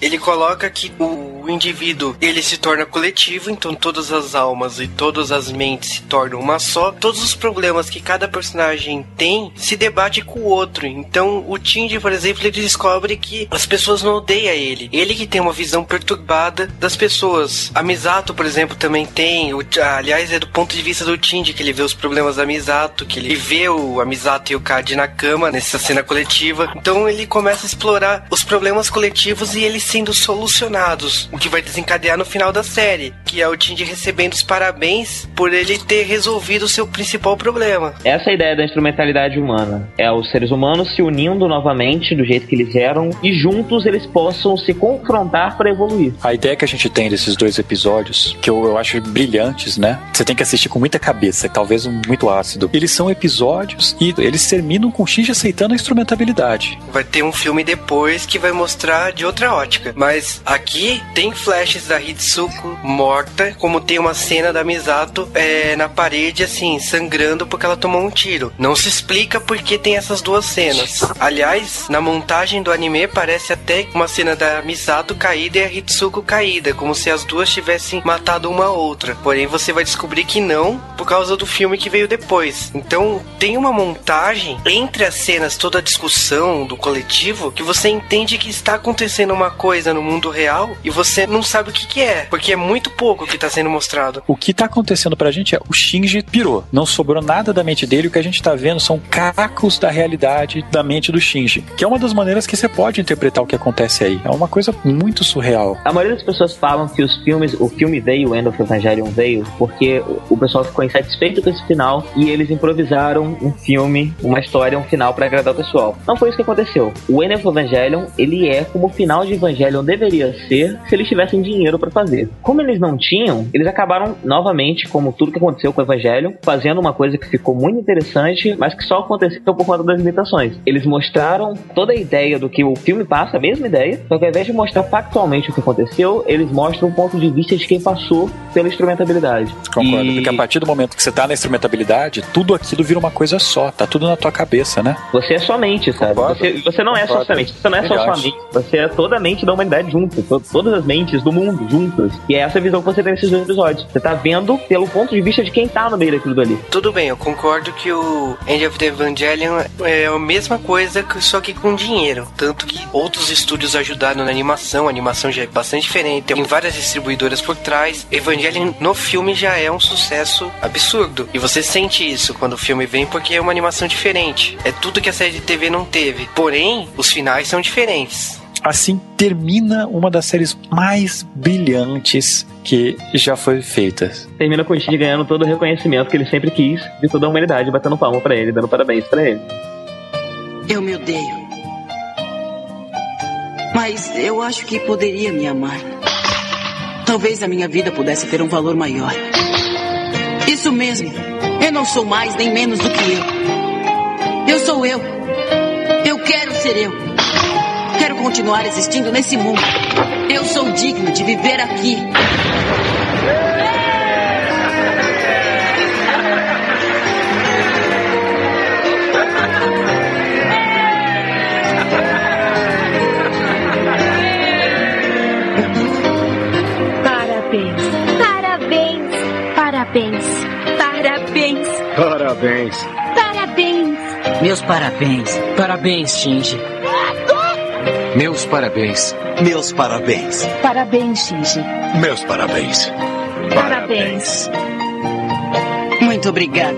Ele coloca que o indivíduo ele se torna coletivo, então todas as almas e todas as mentes se tornam uma só. Todos os problemas que cada personagem tem se debate com o outro. Então o Tindy, por exemplo, ele descobre que as pessoas não odeiam ele. Ele que tem uma visão perturbada das pessoas. A Misato, por exemplo, também tem. O, aliás, é do ponto de vista do Tindy que ele vê os problemas da Misato, que ele vê o a Misato e o Kadi na cama nessa cena coletiva. Então ele começa a explorar os problemas coletivos e eles sendo solucionados, o que vai desencadear no final da série, que é o Tindy recebendo os parabéns por ele ter resolvido o seu principal problema.
Essa é a ideia da instrumentalidade humana. É os seres humanos se unindo novamente do jeito que eles eram e juntos eles possam se confrontar para evoluir.
A ideia que a gente tem desses dois episódios, que eu, eu acho brilhantes, né? Você tem que assistir com muita cabeça, talvez um muito ácido. Eles são episódios e eles terminam com o Shinji aceitando a instrumentabilidade.
Vai ter um filme depois que vai mostrar de outra ótica. Mas aqui tem flashes da Hitsuko morta, como tem uma cena da Misato é, na parede, assim, sangrando porque ela tomou um tiro. Não se explica por que tem essas duas cenas. Aliás, na montagem do anime parece até uma cena da Misato caída e a Hitsuko caída, como se as duas tivessem matado uma outra. Porém, você vai descobrir que não, por causa do filme que veio depois. Então, tem uma montagem entre as cenas, toda a discussão do coletivo, que você entende que está acontecendo uma coisa no mundo real e você não sabe o que, que é, porque é muito pouco que está sendo mostrado.
O que tá acontecendo pra gente é o Shinji pirou. Não sobrou nada da mente dele. O que a gente tá vendo são cacos da realidade da mente do Shinji. Que é uma das maneiras que você pode interpretar o que acontece aí. É uma coisa muito surreal.
A maioria das pessoas falam que os filmes, o filme veio, o End of Evangelion veio, porque o pessoal ficou insatisfeito com esse final e eles improvisaram um filme, uma história, um final para agradar o pessoal. Não foi isso que aconteceu. O End of Evangelion, ele é como o final de Evangelion deveria ser se eles tivessem dinheiro para fazer. Como eles não tinham, eles acabaram novamente, como tudo que aconteceu com o Evangelion, fazendo uma coisa que ficou muito interessante, mas que só aconteceu por conta das limitações. Eles mostraram toda a ideia do que o filme passa, a mesma ideia, só que ao invés de mostrar factualmente o que aconteceu, eles mostram o ponto de vista de quem passou pela instrumentabilidade.
Concordo,
E
porque a partir do momento que você tá na instrumentabilidade, tudo aquilo vira uma coisa só, tá tudo na tua cabeça, né?
Você é sua mente, sabe? Você, você não é só
Concordo.
sua mente, você não é só sua
Verdade.
mente, você é toda a mente da humanidade junto, to- todas as mentes do mundo juntas. E é essa visão que você tem nesses dois episódios. Você tá vendo pelo ponto de vista de quem tá no meio daquilo dali.
Tudo bem, eu concordo que o End of the Evangelion é a mesma coisa, só que com dinheiro. Tanto que outros estúdios ajudaram na animação, a animação já é bastante diferente, tem várias distribuidoras por trás. Evangelion no filme já é um sucesso absurdo. E você sente isso quando o filme vem, porque é uma animação diferente. É tudo que a série de TV não teve. Porém, os finais são diferentes.
Assim termina uma das séries mais brilhantes que já foi feita.
Termina com o Shinji ganhando todo o reconhecimento que ele sempre quis de toda a humanidade, batendo palma pra ele, dando parabéns pra ele.
Eu me odeio. Mas eu acho que poderia me amar. Talvez a minha vida pudesse ter um valor maior. Isso mesmo. não sou mais nem menos do que eu. Eu sou eu. Eu quero ser eu. Quero continuar existindo nesse mundo. Eu sou digno de viver aqui.
Parabéns. Parabéns. Parabéns. Parabéns.
Parabéns.
Parabéns.
Meus parabéns.
Parabéns, Shinji. Meus parabéns.
Meus parabéns.
Parabéns, Shinji.
Meus parabéns.
Parabéns.
Muito obrigado.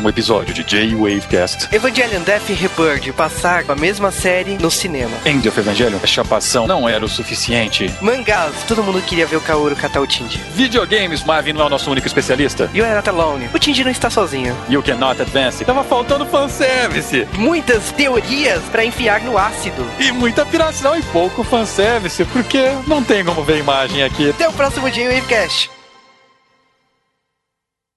Próximo episódio de J-Wavecast.
Evangelion Death Rebirth passar a mesma série no cinema.
End of Evangelion, a chapação não era o suficiente.
Mangás, todo mundo queria ver o Kaoru catar o Tindy.
Videogames, Marvin não é o nosso único especialista.
You are not alone. O Tindy não está sozinho.
You cannot advance. Tava faltando fanservice.
Muitas teorias pra enfiar no ácido.
E muita piração e pouco fanservice, porque não tem como ver imagem aqui.
Até o próximo J-Wavecast.